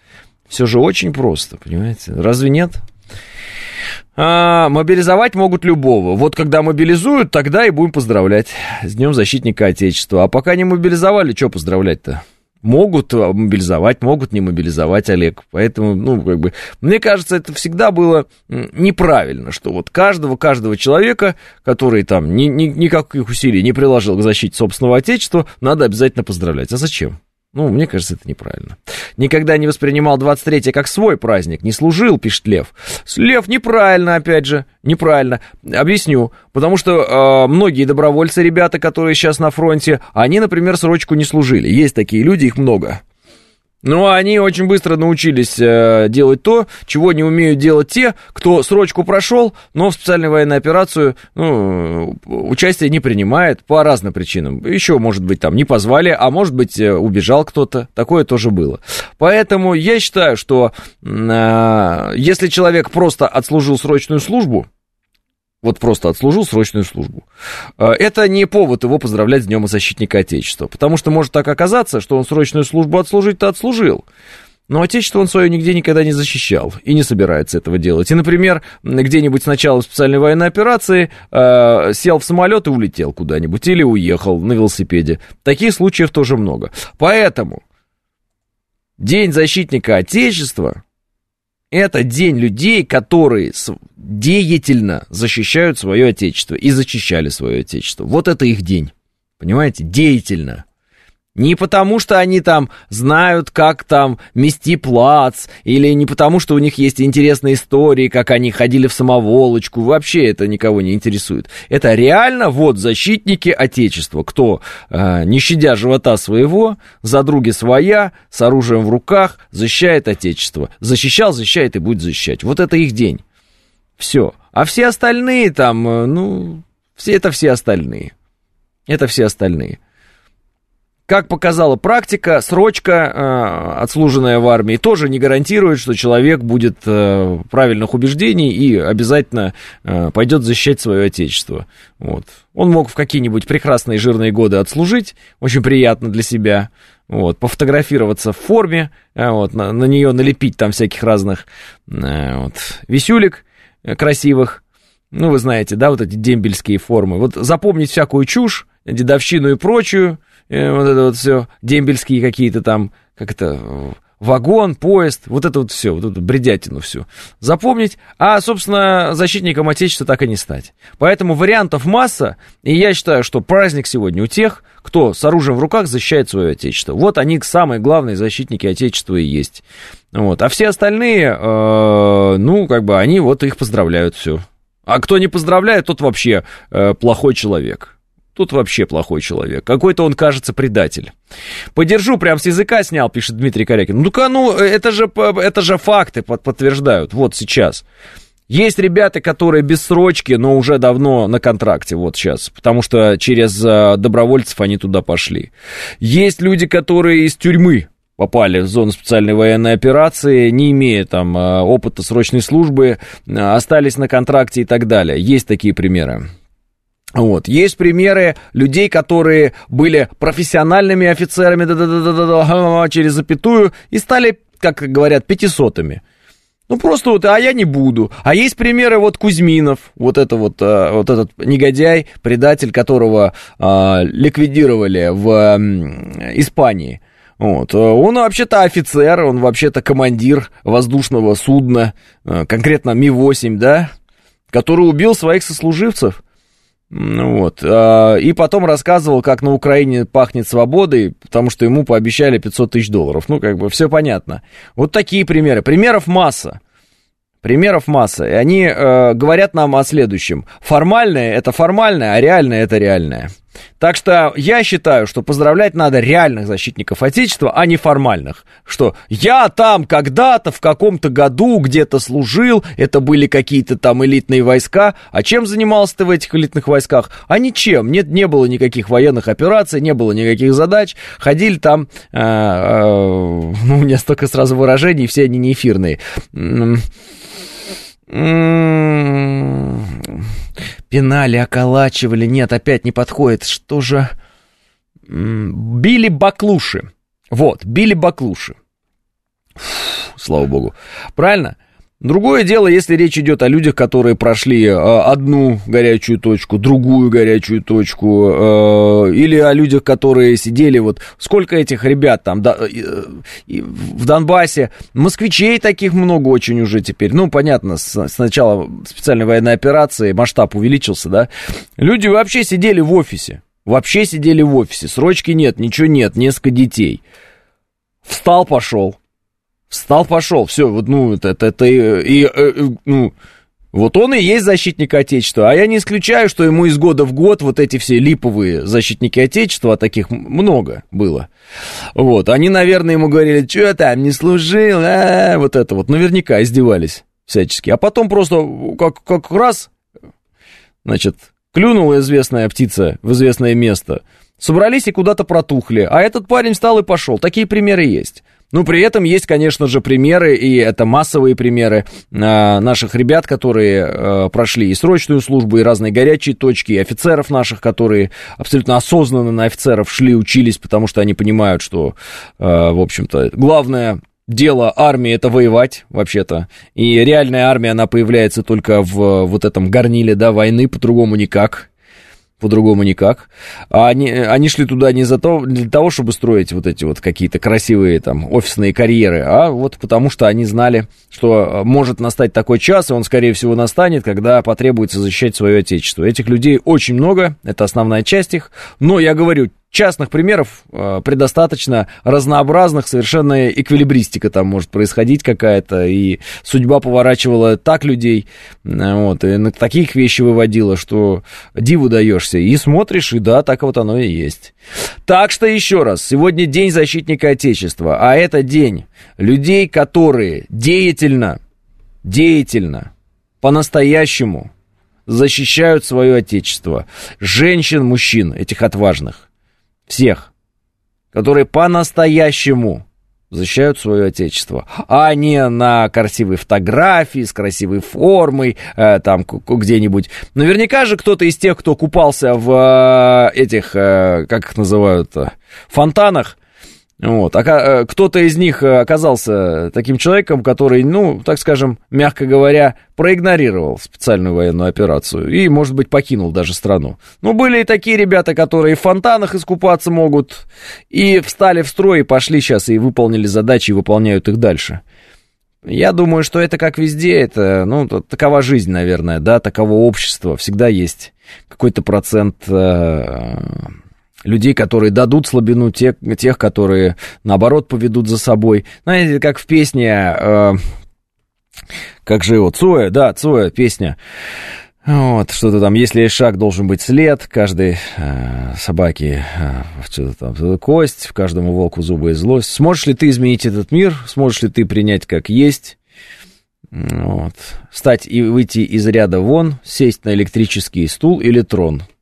Все же очень просто, понимаете? Разве нет? А, мобилизовать могут любого. Вот когда мобилизуют, тогда и будем поздравлять с Днем Защитника Отечества. А пока не мобилизовали, что поздравлять-то? Могут а, мобилизовать, могут не мобилизовать, Олег. Поэтому, ну, как бы, мне кажется, это всегда было неправильно, что вот каждого, каждого человека, который там ни, ни, никаких усилий не приложил к защите собственного отечества, надо обязательно поздравлять. А зачем? Ну, мне кажется, это неправильно. Никогда не воспринимал 23 как свой праздник, не служил, пишет Лев. Лев, неправильно, опять же, неправильно. Объясню. Потому что э, многие добровольцы, ребята, которые сейчас на фронте, они, например, срочку не служили. Есть такие люди, их много. Но они очень быстро научились э, делать то, чего не умеют делать те, кто срочку прошел, но в специальную военную операцию ну, участие не принимает по разным причинам. Еще, может быть, там не позвали, а может быть, э, убежал кто-то. Такое тоже было. Поэтому я считаю, что э, если человек просто отслужил срочную службу, вот просто отслужил срочную службу. Э, это не повод его поздравлять с Днем Защитника Отечества, потому что может так оказаться, что он срочную службу отслужить-то отслужил. Но Отечество он свое нигде никогда не защищал и не собирается этого делать. И, например, где-нибудь с начала специальной военной операции э, сел в самолет и улетел куда-нибудь или уехал на велосипеде. Таких случаев тоже много. Поэтому День защитника Отечества – это день людей, которые деятельно защищают свое Отечество и защищали свое Отечество. Вот это их день. Понимаете? Деятельно. Не потому, что они там знают, как там мести плац, или не потому, что у них есть интересные истории, как они ходили в самоволочку. Вообще это никого не интересует. Это реально вот защитники Отечества, кто, э, не щадя живота своего, за други своя, с оружием в руках, защищает Отечество. Защищал, защищает и будет защищать. Вот это их день. Все. А все остальные там, э, ну, все это все остальные. Это все остальные. Как показала практика, срочка, э, отслуженная в армии, тоже не гарантирует, что человек будет э, правильных убеждений и обязательно э, пойдет защищать свое отечество. Вот. Он мог в какие-нибудь прекрасные жирные годы отслужить, очень приятно для себя, вот, пофотографироваться в форме, вот, на, на нее налепить там всяких разных вот, висюлек красивых, ну, вы знаете, да, вот эти дембельские формы. Вот запомнить всякую чушь, дедовщину и прочую, э, вот это вот все, дембельские какие-то там, как это, вагон, поезд, вот это вот все, вот эту бредятину всю запомнить, а, собственно, защитником Отечества так и не стать. Поэтому вариантов масса, и я считаю, что праздник сегодня у тех, кто с оружием в руках защищает свое Отечество. Вот они самые главные защитники Отечества и есть. Вот. А все остальные, э, ну, как бы, они вот их поздравляют, все. А кто не поздравляет, тот вообще э, плохой человек. Тут вообще плохой человек. Какой-то он, кажется, предатель. Подержу, прям с языка снял, пишет Дмитрий Корякин. Ну-ка, ну, это же, это же факты подтверждают. Вот сейчас. Есть ребята, которые без срочки, но уже давно на контракте, вот сейчас, потому что через э, добровольцев они туда пошли. Есть люди, которые из тюрьмы попали в зону специальной военной операции, не имея там э, опыта срочной службы, э, остались на контракте и так далее. Есть такие примеры. Вот. Есть примеры людей, которые были профессиональными офицерами да -да -да через запятую и стали, как говорят, пятисотыми. Ну, просто вот, а я не буду. А есть примеры, вот Кузьминов, вот это вот, э, вот этот негодяй, предатель, которого а, ликвидировали в а, Испании. Вот. Он вообще-то офицер, он вообще-то командир воздушного судна, э, конкретно Ми-8, да, который убил своих сослуживцев. Вот. Э, и потом рассказывал, как на Украине пахнет свободой, потому что ему пообещали 500 тысяч долларов. Ну, как бы, все понятно. Вот такие примеры. Примеров масса. Примеров масса. И они э, говорят нам о следующем. Формальное это формальное, а реальное это реальное. Так что я считаю, что поздравлять надо реальных защитников Отечества, а не формальных. Что я там когда-то в каком-то году где-то служил, это были какие-то там элитные войска. А чем занимался ты в этих элитных войсках? А ничем. Нет, не было никаких военных операций, не было никаких задач. Ходили там, э, э, ну, у меня столько сразу выражений, все они не эфирные. Пинали, околачивали. Нет, опять не подходит. Что же... Били баклуши. Вот, били баклуши. Фу, слава богу. Правильно? Другое дело, если речь идет о людях, которые прошли э, одну горячую точку, другую горячую точку, э, или о людях, которые сидели, вот сколько этих ребят там э, в Донбассе, москвичей таких много очень уже теперь, ну, понятно, с, с начала специальной военной операции масштаб увеличился, да, люди вообще сидели в офисе, вообще сидели в офисе, срочки нет, ничего нет, несколько детей. Встал, пошел, Встал, пошел, все, вот, ну, это, это, это и, и, э, ну, вот он и есть защитник Отечества, а я не исключаю, что ему из года в год вот эти все липовые защитники Отечества, а таких много было, вот, они, наверное, ему говорили, что там, не служил, а, вот это вот, наверняка издевались всячески, а потом просто как, как раз, значит, клюнула известная птица в известное место, собрались и куда-то протухли, а этот парень встал и пошел, такие примеры есть. Ну, при этом есть, конечно же, примеры, и это массовые примеры э, наших ребят, которые э, прошли и срочную службу, и разные горячие точки, и офицеров наших, которые абсолютно осознанно на офицеров шли, учились, потому что они понимают, что, э, в общем-то, главное дело армии это воевать, вообще-то. И реальная армия, она появляется только в вот этом горниле, да, войны, по-другому никак. По-другому никак. А они, они шли туда не за то, для того, чтобы строить вот эти вот какие-то красивые там офисные карьеры, а вот потому что они знали, что может настать такой час, и он, скорее всего, настанет, когда потребуется защищать свое отечество. Этих людей очень много, это основная часть их, но я говорю, частных примеров э, предостаточно разнообразных, совершенно эквилибристика там может происходить какая-то, и судьба поворачивала так людей, э, вот, и на таких вещи выводила, что диву даешься, и смотришь, и да, так вот оно и есть. Так что еще раз, сегодня День защитника Отечества, а это день людей, которые деятельно, деятельно, по-настоящему защищают свое Отечество. Женщин, мужчин, этих отважных всех, которые по-настоящему защищают свое отечество, а не на красивой фотографии, с красивой формой, э, там где-нибудь. Наверняка же кто-то из тех, кто купался в э, этих, э, как их называют, фонтанах, вот. А э, кто-то из них э, оказался таким человеком, который, ну, так скажем, мягко говоря, проигнорировал специальную военную операцию и, может быть, покинул даже страну. Ну, были и такие ребята, которые в фонтанах искупаться могут, и встали в строй, и пошли сейчас, и выполнили задачи, и выполняют их дальше. Я думаю, что это как везде, это, ну, такова жизнь, наверное, да, таково общество. Всегда есть какой-то процент э, людей, которые дадут слабину, тех, тех, которые, наоборот, поведут за собой. Знаете, как в песне, э, как же его, Цоя, да, Цоя, песня. Вот, что-то там, если есть шаг, должен быть след, каждой э, собаке э, что-то там, кость, в каждому волку зубы и злость. Сможешь ли ты изменить этот мир? Сможешь ли ты принять как есть? Вот. Встать и выйти из ряда вон, сесть на электрический стул или трон –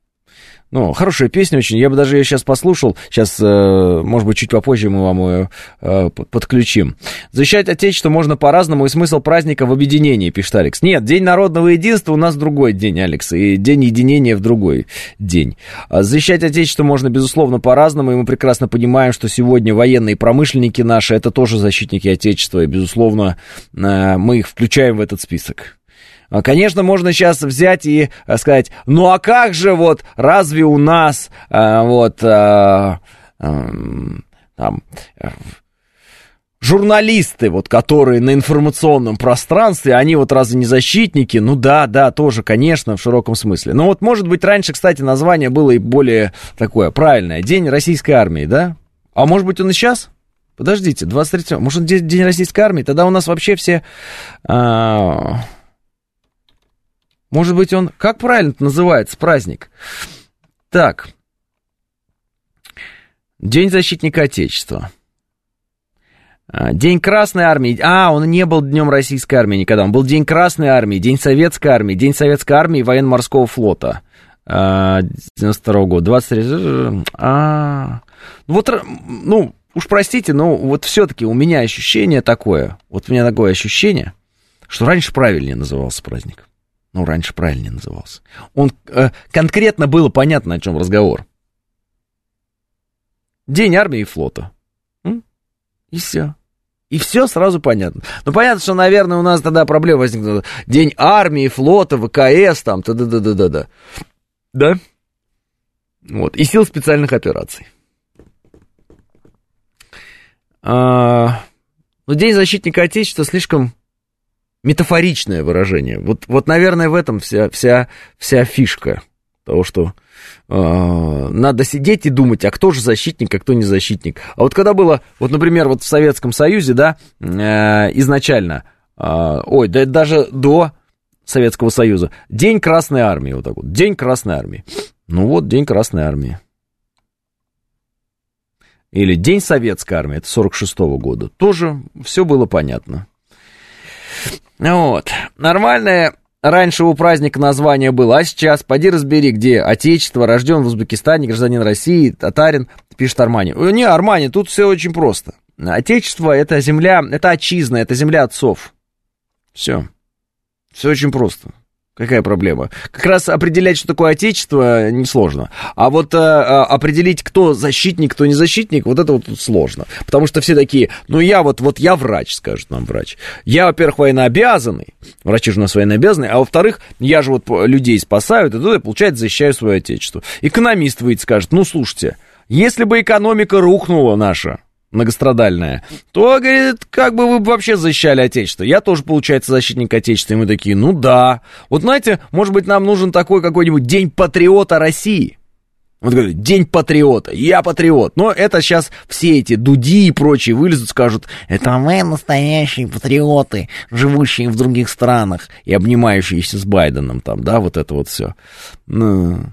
ну, хорошая песня очень. Я бы даже ее сейчас послушал. Сейчас, э, может быть, чуть попозже мы вам ее э, подключим. Защищать Отечество можно по-разному, и смысл праздника в объединении, пишет Алекс. Нет, День народного единства у нас другой день, Алекс, и День единения в другой день. А защищать Отечество можно, безусловно, по-разному, и мы прекрасно понимаем, что сегодня военные промышленники наши, это тоже защитники Отечества, и, безусловно, э, мы их включаем в этот список. А, конечно, можно сейчас взять и э, сказать, ну а как же вот, разве у нас а, вот а, а, там журналисты, вот, которые на информационном пространстве, они вот разве не защитники? Ну да, да, тоже, конечно, в широком смысле. Но вот, может быть, раньше, кстати, название было и более такое правильное. День российской армии, да? А может быть, он и сейчас? Подождите, 23 может, День российской армии? Тогда у нас вообще все... А может быть, он... Как правильно называется праздник? Так. День защитника Отечества. А, День Красной Армии. А, он не был Днем Российской Армии никогда. Он был День Красной Армии, День Советской Армии, День Советской Армии и Военно-Морского флота. 92 -го года. 23... А, вот, ну, уж простите, но вот все-таки у меня ощущение такое, вот у меня такое ощущение, что раньше правильнее назывался праздник. Ну, раньше правильнее назывался. Он э, конкретно было понятно, о чем разговор. День армии и флота. М? И все. И все сразу понятно. Ну, понятно, что, наверное, у нас тогда проблема возникнет. День армии, флота, ВКС, там, да-да-да-да-да. Да? Вот. И сил специальных операций. А, ну, День защитника Отечества слишком метафоричное выражение. Вот, вот наверное, в этом вся, вся, вся фишка того, что э, надо сидеть и думать, а кто же защитник, а кто не защитник. А вот когда было, вот, например, вот в Советском Союзе, да, э, изначально, э, ой, да даже до Советского Союза, День Красной Армии, вот так вот, День Красной Армии. Ну вот, День Красной Армии. Или День Советской Армии, это 46 -го года. Тоже все было понятно. Вот. Нормальное раньше у праздника название было, а сейчас поди разбери, где Отечество, рожден в Узбекистане, гражданин России, татарин, пишет Армани. Э, не, Армани, тут все очень просто. Отечество это земля, это отчизна, это земля отцов. Все. Все очень просто. Какая проблема? Как раз определять, что такое отечество, несложно. А вот а, определить, кто защитник, кто не защитник, вот это вот сложно. Потому что все такие, ну я вот, вот я врач, скажет нам врач. Я, во-первых, военнообязанный, врачи же у нас военнообязанные, а во-вторых, я же вот людей спасаю, и тут я, получается, защищаю свое отечество. Экономист выйдет, скажет, ну слушайте, если бы экономика рухнула наша, многострадальная, то, говорит, как бы вы вообще защищали Отечество? Я тоже, получается, защитник Отечества. И мы такие, ну да. Вот знаете, может быть, нам нужен такой какой-нибудь День патриота России. Вот говорит, День патриота, я патриот. Но это сейчас все эти дуди и прочие вылезут, скажут, это мы настоящие патриоты, живущие в других странах и обнимающиеся с Байденом там, да, вот это вот все. Ну,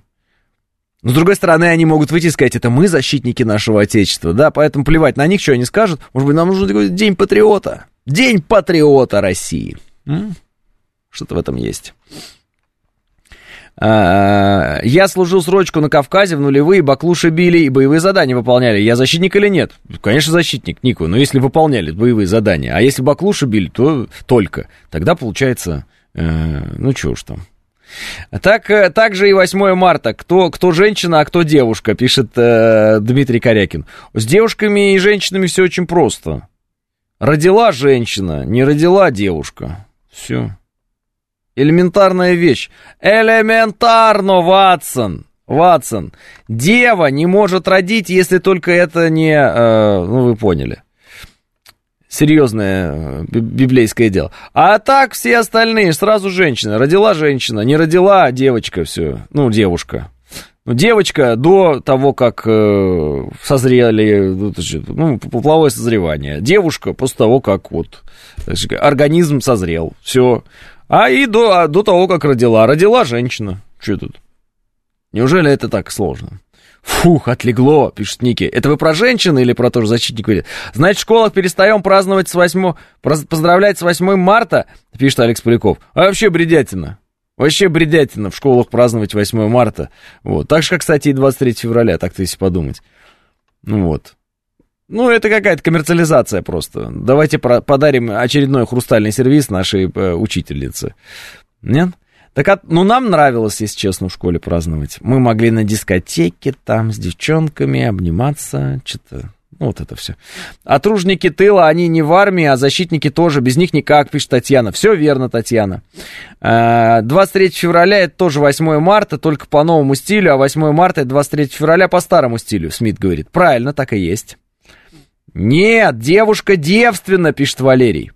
но, с другой стороны, они могут выйти и сказать, это мы защитники нашего Отечества, да, поэтому плевать на них, что они скажут. Может быть, нам нужен такой День патриота. День патриота России. Что-то в этом есть. А, я служил срочку на Кавказе в нулевые, баклуши били и боевые задания выполняли. Я защитник или нет? Конечно, защитник, Нику, но если выполняли боевые задания. А если баклуши били, то только. Тогда получается, э, ну чего ж там. Так, э, так же и 8 марта. Кто, кто женщина, а кто девушка, пишет э, Дмитрий Корякин. С девушками и женщинами все очень просто. Родила женщина, не родила девушка. Все. Элементарная вещь. Элементарно, Ватсон. Ватсон. Дева не может родить, если только это не... Э, ну, вы поняли серьезное э, библейское дело. А так все остальные сразу женщина. Родила женщина, не родила а девочка все. Ну, девушка. Ну, девочка до того, как э, созрели, ну, половое созревание. Девушка после того, как вот организм созрел. Все. А и до, а до того, как родила. Родила женщина. Что тут? Неужели это так сложно? Фух, отлегло, пишет Ники. Это вы про женщин или про тоже защитник? Значит, в школах перестаем праздновать с 8... Поздравлять с 8 марта, пишет Алекс Поляков. А вообще бредятина. Вообще бредятина в школах праздновать 8 марта. Вот. Так же, как, кстати, и 23 февраля, так-то если подумать. Ну вот. Ну, это какая-то коммерциализация просто. Давайте подарим очередной хрустальный сервис нашей э, учительнице. Нет? Так, от, ну, нам нравилось, если честно, в школе праздновать. Мы могли на дискотеке там с девчонками обниматься, что-то... Ну, вот это все. А тружники тыла, они не в армии, а защитники тоже. Без них никак, пишет Татьяна. Все верно, Татьяна. 23 а, февраля это тоже 8 марта, только по новому стилю, а 8 марта это 23 февраля по старому стилю, Смит говорит. Правильно, так и есть. Нет, девушка девственна, пишет Валерий.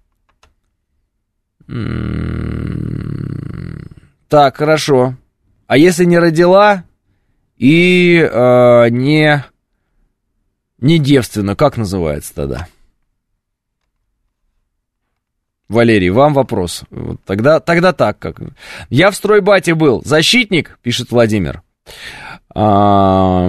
М-м-м. Так, хорошо. А если не родила и э, не, не девственно, как называется тогда? Валерий, вам вопрос. Тогда, тогда так как. Я в стройбате был. Защитник, пишет Владимир. А,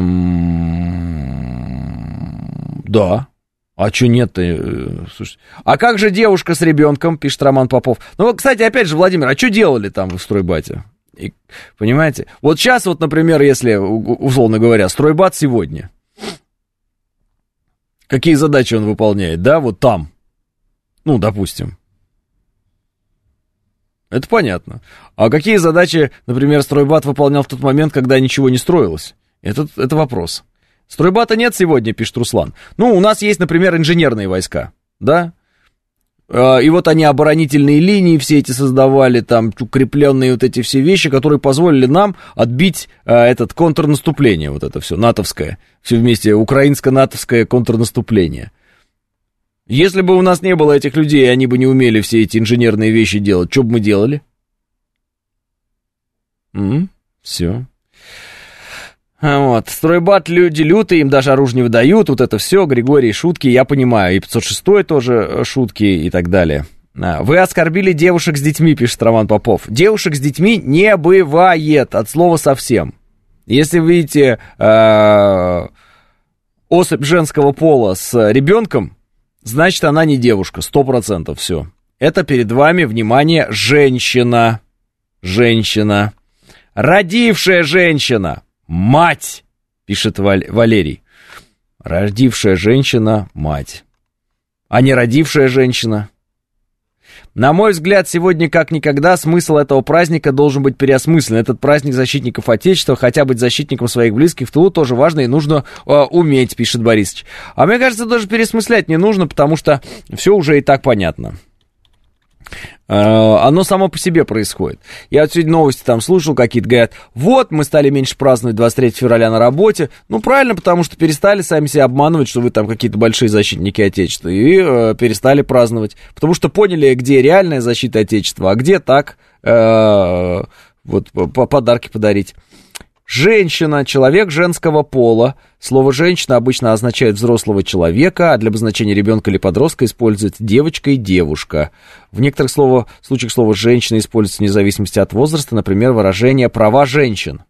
да. А что нет-то? Э, слушай. А как же девушка с ребенком, пишет Роман Попов. Ну, кстати, опять же, Владимир, а что делали там в стройбате? И, понимаете? Вот сейчас, вот, например, если, условно говоря, стройбат сегодня. Какие задачи он выполняет, да, вот там. Ну, допустим. Это понятно. А какие задачи, например, стройбат выполнял в тот момент, когда ничего не строилось? Это, это вопрос. Стройбата нет сегодня, пишет Руслан. Ну, у нас есть, например, инженерные войска, да? А, и вот они оборонительные линии все эти создавали, там укрепленные вот эти все вещи, которые позволили нам отбить а, этот контрнаступление, вот это все, натовское, все вместе, украинско-натовское контрнаступление. Если бы у нас не было этих людей, они бы не умели все эти инженерные вещи делать, что бы мы делали? М-м, все. Вот. Стройбат люди лютые, им даже оружие не выдают, вот это все, Григорий, шутки, я понимаю, и 506 тоже э, шутки и так далее. А, вы оскорбили девушек с детьми, пишет Роман Попов. Девушек с детьми не бывает, от слова совсем. Если вы видите э, особь женского пола с ребенком, значит она не девушка, сто процентов все. Это перед вами, внимание, женщина. Женщина. Родившая женщина. Мать, пишет Валь- Валерий. Родившая женщина – мать. А не родившая женщина? На мой взгляд, сегодня как никогда смысл этого праздника должен быть переосмыслен. Этот праздник защитников Отечества, хотя быть защитником своих близких в тылу тоже важно и нужно э, уметь, пишет Борисович. А мне кажется, даже переосмыслять не нужно, потому что все уже и так понятно. Э, оно само по себе происходит. Я вот сегодня новости там слушал, какие-то говорят, вот, мы стали меньше праздновать 23 февраля на работе. Ну, правильно, потому что перестали сами себя обманывать, что вы там какие-то большие защитники Отечества, и э, перестали праздновать. Потому что поняли, где реальная защита Отечества, а где так, э, вот, подарки подарить. Женщина, человек женского пола. Слово «женщина» обычно означает взрослого человека, а для обозначения ребенка или подростка используется девочка и девушка. В некоторых слово, случаях слово «женщина» используется вне зависимости от возраста, например, выражение «права женщин».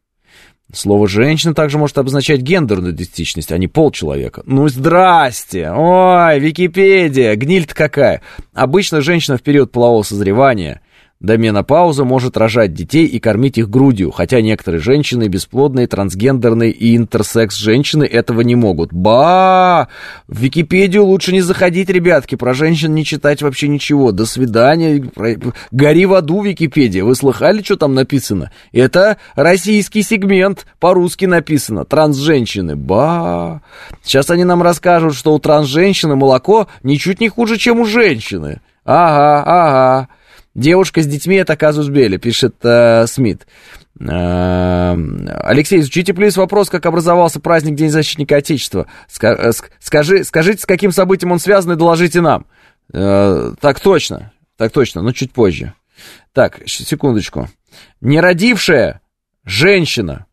Слово «женщина» также может обозначать гендерную идентичность, а не пол человека. Ну, здрасте! Ой, Википедия! Гниль-то какая! Обычно женщина в период полового созревания до менопаузы может рожать детей и кормить их грудью, хотя некоторые женщины, бесплодные, трансгендерные и интерсекс-женщины этого не могут. Ба! В Википедию лучше не заходить, ребятки, про женщин не читать вообще ничего. До свидания. Гори в аду, Википедия. Вы слыхали, что там написано? Это российский сегмент, по-русски написано. Трансженщины. Ба! Сейчас они нам расскажут, что у трансженщины молоко ничуть не хуже, чем у женщины. Ага, ага. Девушка с детьми это казус Белли, пишет э, Смит. Э, Алексей, изучите плюс вопрос, как образовался праздник День защитника Отечества. Э, скажи, скажите, с каким событием он связан, и доложите нам. Э, так точно, так точно, но чуть позже. Так, секундочку. Не родившая женщина.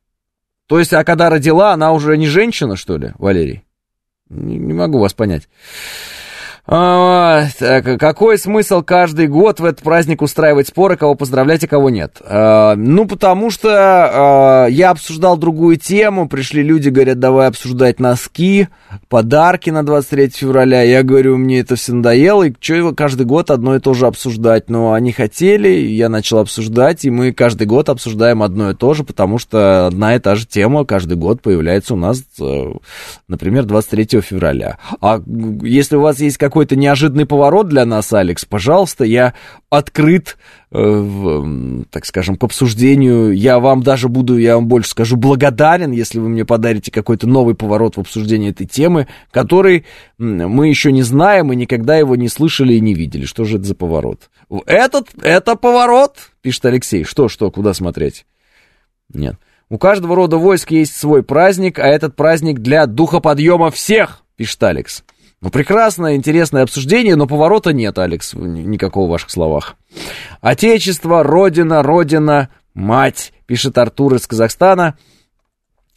То есть, а когда родила, она уже не женщина, что ли, Валерий? Не могу вас понять. А, так, какой смысл каждый год в этот праздник устраивать споры, кого поздравлять, а кого нет? А, ну, потому что а, я обсуждал другую тему, пришли люди, говорят, давай обсуждать носки, подарки на 23 февраля. Я говорю, мне это все надоело, и что каждый год одно и то же обсуждать? Но они хотели, я начал обсуждать, и мы каждый год обсуждаем одно и то же, потому что одна и та же тема каждый год появляется у нас, э, например, 23 февраля. А если у вас есть как какой-то неожиданный поворот для нас, Алекс, пожалуйста, я открыт, э, в, так скажем, к обсуждению. Я вам даже буду, я вам больше скажу, благодарен, если вы мне подарите какой-то новый поворот в обсуждении этой темы, который мы еще не знаем и никогда его не слышали и не видели. Что же это за поворот? Этот, это поворот, пишет Алексей. Что, что, куда смотреть? Нет. У каждого рода войск есть свой праздник, а этот праздник для духоподъема всех, пишет Алекс. Ну, прекрасное, интересное обсуждение, но поворота нет, Алекс, никакого в ваших словах. Отечество, родина, родина, мать, пишет Артур из Казахстана.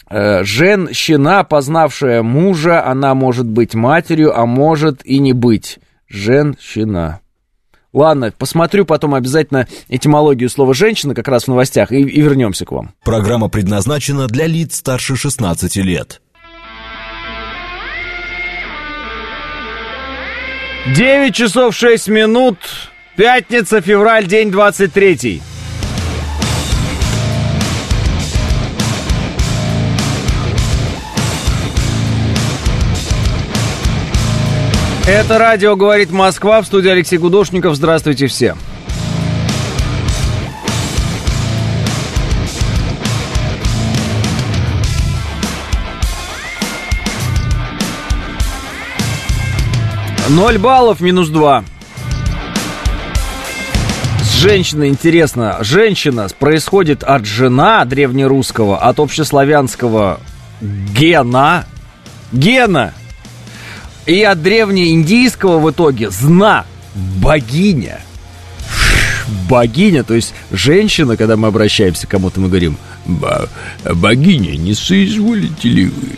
Э, женщина, познавшая мужа, она может быть матерью, а может и не быть. Женщина. Ладно, посмотрю потом обязательно этимологию слова «женщина» как раз в новостях и, и вернемся к вам. Программа предназначена для лиц старше 16 лет. 9 часов 6 минут. Пятница, февраль, день 23. Это радио «Говорит Москва» в студии Алексей Гудошников. Здравствуйте всем. 0 баллов, минус 2. С женщиной интересно. Женщина происходит от жена древнерусского, от общеславянского гена. Гена. И от древнеиндийского в итоге зна. Богиня. Богиня, то есть женщина, когда мы обращаемся к кому-то, мы говорим, богиня, не соизволите ли вы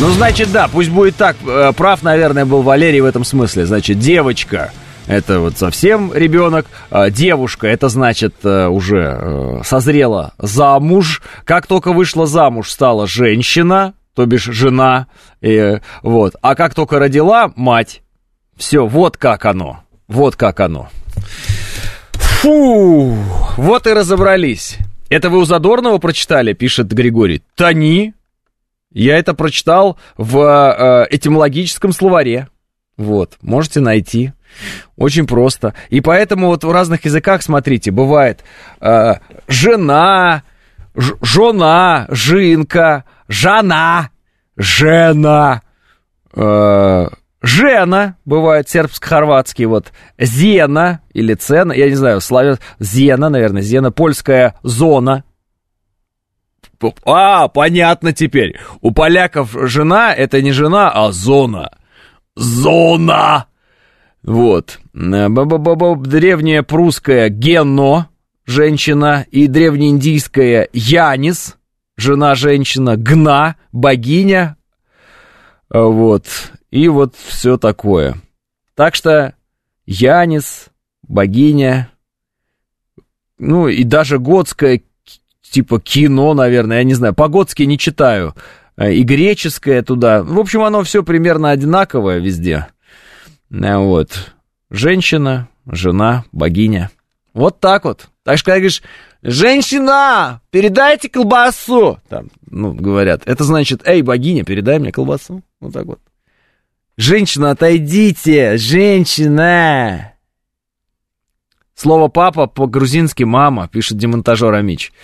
Ну, значит, да, пусть будет так. Э, прав, наверное, был Валерий в этом смысле. Значит, девочка это вот совсем ребенок. А девушка, это значит э, уже э, созрела замуж. Как только вышла замуж, стала женщина, то бишь жена. И, вот. А как только родила, мать. Все, вот как оно. Вот как оно. Фу, вот и разобрались. Это вы у Задорнова прочитали, пишет Григорий. Тони, Я это прочитал в э, этимологическом словаре. Вот, можете найти. Очень просто. И поэтому вот в разных языках, смотрите, бывает э, жена, ж, жена, жинка, жена, жена, э, жена, бывает сербско-хорватский, вот, зена или цена, я не знаю, славя, зена, наверное, зена, польская зона, а, понятно теперь. У поляков жена это не жена, а зона. Зона. Вот. Древняя прусская генно, женщина, и древнеиндийская Янис, жена-женщина, Гна, богиня. Вот. И вот все такое. Так что Янис, богиня, ну и даже готская типа кино, наверное, я не знаю, по-готски не читаю, э, и греческое туда. В общем, оно все примерно одинаковое везде. Э, вот. Женщина, жена, богиня. Вот так вот. Так что, когда говоришь, женщина, передайте колбасу, там, ну, говорят, это значит, эй, богиня, передай мне колбасу. Вот так вот. Женщина, отойдите, женщина. Слово «папа» по-грузински «мама», пишет демонтажер Амич.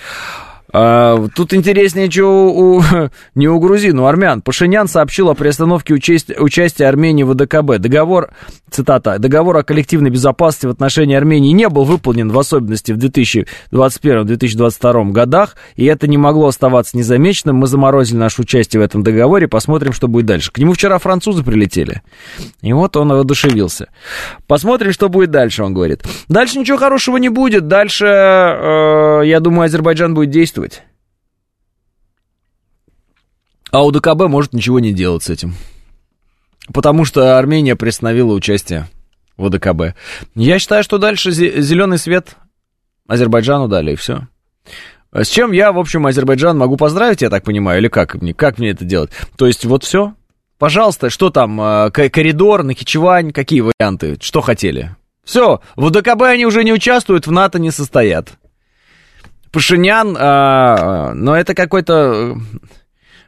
А, тут интереснее, что у, не у грузин, у армян. Пашинян сообщил о приостановке участия, участия Армении в ДКБ. Договор, цитата, договор о коллективной безопасности в отношении Армении не был выполнен, в особенности в 2021-2022 годах, и это не могло оставаться незамеченным. Мы заморозили наше участие в этом договоре, посмотрим, что будет дальше. К нему вчера французы прилетели, и вот он воодушевился. Посмотрим, что будет дальше, он говорит. Дальше ничего хорошего не будет, дальше, э, я думаю, Азербайджан будет действовать действовать. А УДКБ может ничего не делать с этим. Потому что Армения приостановила участие в УДКБ. Я считаю, что дальше зеленый свет Азербайджану дали, и все. С чем я, в общем, Азербайджан могу поздравить, я так понимаю, или как мне, как мне это делать? То есть вот все, пожалуйста, что там, э, коридор, Нахичевань, какие варианты, что хотели? Все, в УДКБ они уже не участвуют, в НАТО не состоят. Пашинян, а, но это какой-то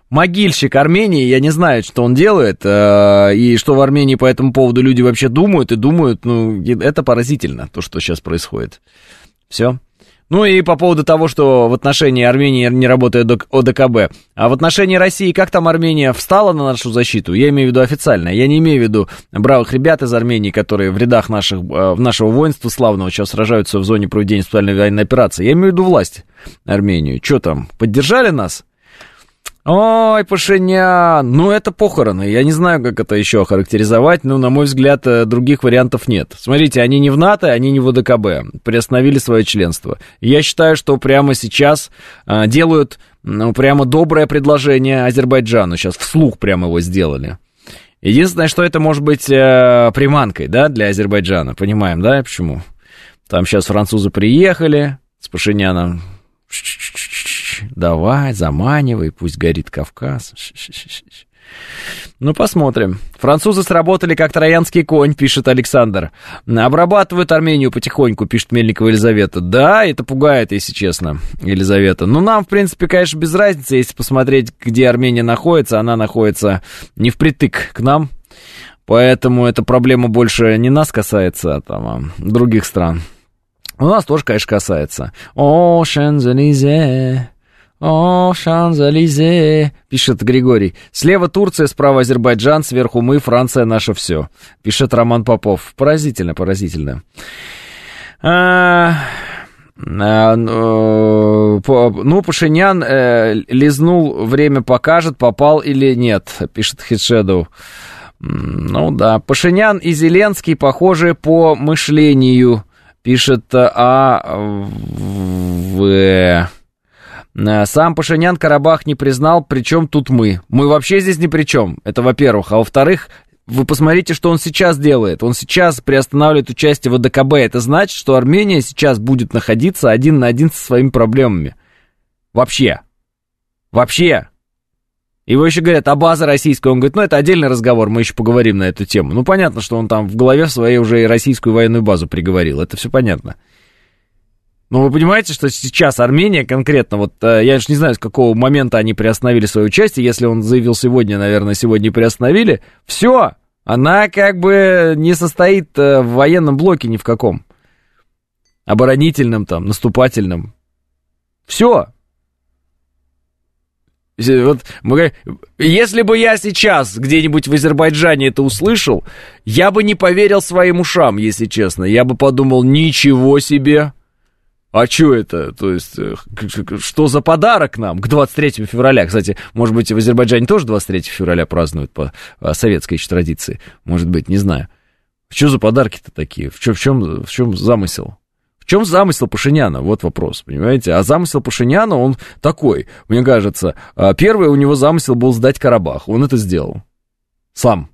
могильщик Армении, я не знаю, что он делает, а, и что в Армении по этому поводу люди вообще думают и думают, ну, это поразительно, то, что сейчас происходит. Все. Ну и по поводу того, что в отношении Армении не работает ОДКБ. А в отношении России, как там Армения встала на нашу защиту? Я имею в виду официально. Я не имею в виду бравых ребят из Армении, которые в рядах наших, э, нашего воинства славного сейчас сражаются в зоне проведения специальной военной операции. Я имею в виду власть Армению. Что там, поддержали нас? Ой, Пашинян, ну это похороны. Я не знаю, как это еще охарактеризовать, но, на мой взгляд, э, других вариантов нет. Смотрите, они не в НАТО, они не в ОДКБ. Приостановили свое членство. Я считаю, что прямо сейчас а, делают ну, прямо доброе предложение Азербайджану. Сейчас вслух прямо его сделали. Единственное, что это может быть э, приманкой, да, для Азербайджана. Понимаем, да, почему? Там сейчас французы приехали с Пашиняном давай, заманивай, пусть горит Кавказ. Ну, посмотрим. Французы сработали как троянский конь, пишет Александр. Обрабатывают Армению потихоньку, пишет Мельникова Елизавета. Да, это пугает, если честно, Елизавета. Ну, нам, в принципе, конечно, без разницы, если посмотреть, где Армения находится. Она находится не впритык к нам. Поэтому эта проблема больше не нас касается, а там, а других стран. У нас тоже, конечно, касается. О, Шанзелизе, о, Шанзелизе, пишет Григорий. Слева Турция, справа Азербайджан, сверху мы, Франция, наше все. Пишет Роман Попов. Поразительно, поразительно. А, а, ну, ну, Пашинян э, лизнул, время покажет, попал или нет, пишет Хитшедоу. Ну да, Пашинян и Зеленский похожи по мышлению пишет А. Э, сам Пашинян Карабах не признал, причем тут мы. Мы вообще здесь ни при чем. Это во-первых. А во-вторых, вы посмотрите, что он сейчас делает. Он сейчас приостанавливает участие в АДКБ. Это значит, что Армения сейчас будет находиться один на один со своими проблемами. Вообще. Вообще. Его еще говорят, а база российская? Он говорит, ну это отдельный разговор, мы еще поговорим на эту тему. Ну понятно, что он там в голове своей уже и российскую военную базу приговорил, это все понятно. Ну, вы понимаете, что сейчас Армения конкретно, вот э, я же не знаю, с какого момента они приостановили свое участие, если он заявил сегодня, наверное, сегодня приостановили, все, она как бы не состоит э, в военном блоке ни в каком. Оборонительном там, наступательном. Все. Вот, если бы я сейчас где-нибудь в Азербайджане это услышал, я бы не поверил своим ушам, если честно. Я бы подумал, ничего себе. А что это? То есть, э, что за подарок нам к 23 февраля? Кстати, может быть, в Азербайджане тоже 23 февраля празднуют по советской еще традиции. Может быть, не знаю. Что за подарки-то такие? В чем, в чем, в чем замысел? В чем замысел Пашиняна? Вот вопрос, понимаете? А замысел Пашиняна, он такой, мне кажется. А, первый у него замысел был сдать Карабах. Он это сделал. Сам.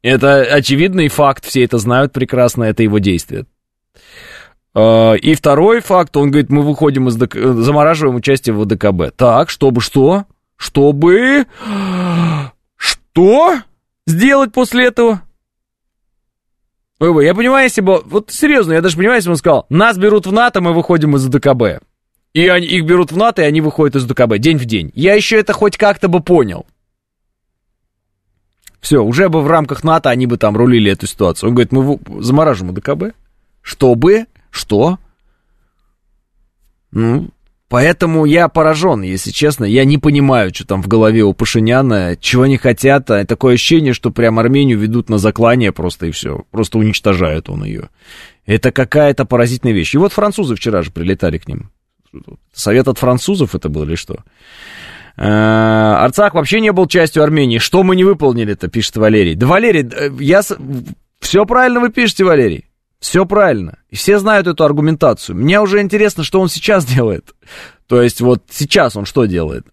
Это очевидный факт, все это знают прекрасно, это его действие. А, и второй факт, он говорит, мы выходим из ДК... замораживаем участие в ВДКБ. Так, чтобы что? Чтобы... Что сделать после этого? Ой, я понимаю, если бы... Вот серьезно, я даже понимаю, если бы он сказал, нас берут в НАТО, мы выходим из ДКБ. И они, их берут в НАТО, и они выходят из ДКБ день в день. Я еще это хоть как-то бы понял. Все, уже бы в рамках НАТО они бы там рулили эту ситуацию. Он говорит, мы замораживаем ДКБ, чтобы... Что? Ну, Поэтому я поражен, если честно. Я не понимаю, что там в голове у Пашиняна, чего они хотят. А такое ощущение, что прям Армению ведут на заклание просто и все. Просто уничтожает он ее. Это какая-то поразительная вещь. И вот французы вчера же прилетали к ним. Совет от французов это был или что? Э, Арцах вообще не был частью Армении. Что мы не выполнили-то, пишет Валерий. Да, Валерий, э, я... Все правильно вы пишете, Валерий. Все правильно. И все знают эту аргументацию. Мне уже интересно, что он сейчас делает. То есть вот сейчас он что делает?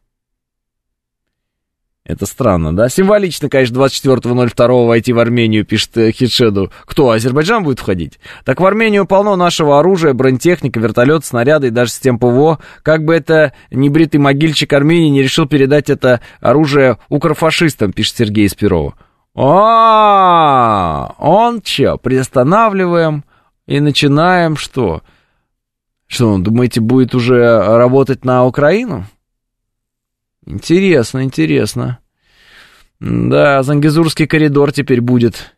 Это странно, да? Символично, конечно, 24.02 войти в Армению, пишет э, Хитшеду. Кто, Азербайджан будет входить? Так в Армению полно нашего оружия, бронетехника, вертолет, снаряды и даже систем ПВО. Как бы это небритый могильчик Армении не решил передать это оружие укрофашистам, пишет Сергей Спирова. А, он что, приостанавливаем и начинаем что? Что, он, думаете, будет уже работать на Украину? Интересно, интересно. Да, Зангизурский коридор теперь будет.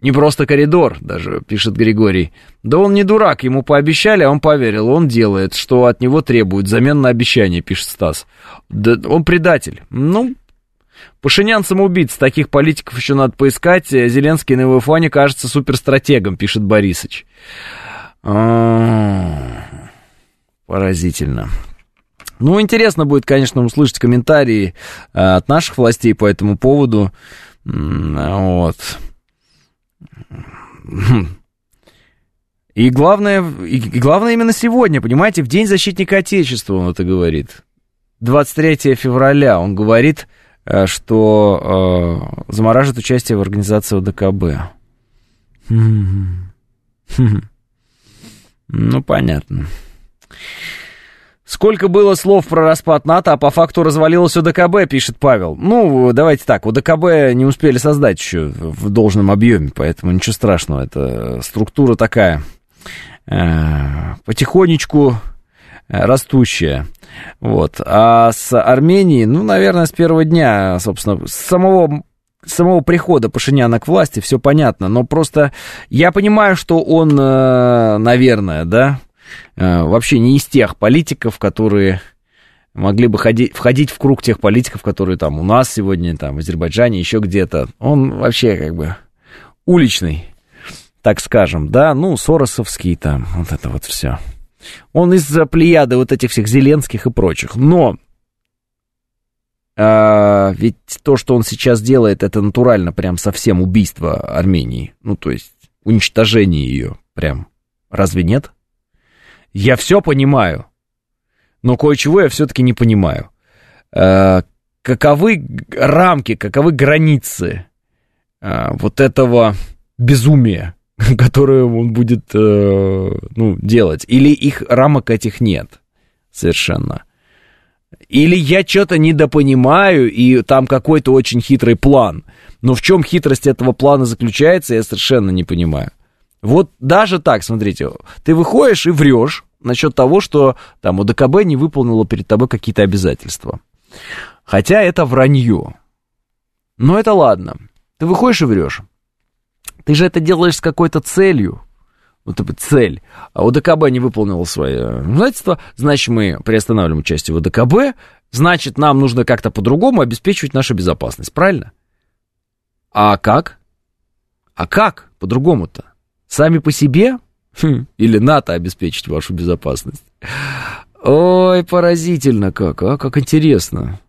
Не просто коридор, даже, пишет Григорий. Да он не дурак, ему пообещали, а он поверил. Он делает, что от него требуют. Замен на обещание, пишет Стас. Да он предатель. Ну, Пашинян самоубийца, таких политиков еще надо поискать. Зеленский на его фоне кажется суперстратегом, пишет Борисыч. А, поразительно. Ну, интересно будет, конечно, услышать комментарии а, от наших властей по этому поводу. Вот. И главное, и главное именно сегодня, понимаете, в День защитника Отечества он это говорит. 23 февраля он говорит Э, что э, замораживает участие в организации ОДКБ. Ну, понятно. Сколько было слов про распад НАТО, а по факту развалилось ОДКБ, пишет Павел. Ну, давайте так, ОДКБ не успели создать еще в должном объеме, поэтому ничего страшного. Это структура такая, э, потихонечку растущая. Вот. А с Арменией, ну, наверное, с первого дня, собственно, с самого самого прихода Пашиняна к власти все понятно, но просто я понимаю, что он, э, наверное, да, э, вообще не из тех политиков, которые могли бы ходить, входить в круг тех политиков, которые там у нас сегодня, там, в Азербайджане, еще где-то. Он вообще как бы уличный, так скажем, да, ну, соросовский там, вот это вот все. Он из-за плеяды вот этих всех Зеленских и прочих. Но а, ведь то, что он сейчас делает, это натурально прям совсем убийство Армении. Ну, то есть уничтожение ее прям. Разве нет? Я все понимаю, но кое-чего я все-таки не понимаю. А, каковы рамки, каковы границы а, вот этого безумия, которую он будет э, ну, делать. Или их рамок этих нет совершенно. Или я что-то недопонимаю, и там какой-то очень хитрый план. Но в чем хитрость этого плана заключается, я совершенно не понимаю. Вот даже так, смотрите, ты выходишь и врешь насчет того, что там ОДКБ не выполнило перед тобой какие-то обязательства. Хотя это вранье. Но это ладно. Ты выходишь и врешь. Ты же это делаешь с какой-то целью. Вот это цель. А ОДКБ не выполнил свои обязательства, значит, мы приостанавливаем участие в ОДКБ, значит, нам нужно как-то по-другому обеспечивать нашу безопасность, правильно? А как? А как по-другому-то? Сами по себе? Хм. Или НАТО обеспечить вашу безопасность? Ой, поразительно как, а, как интересно.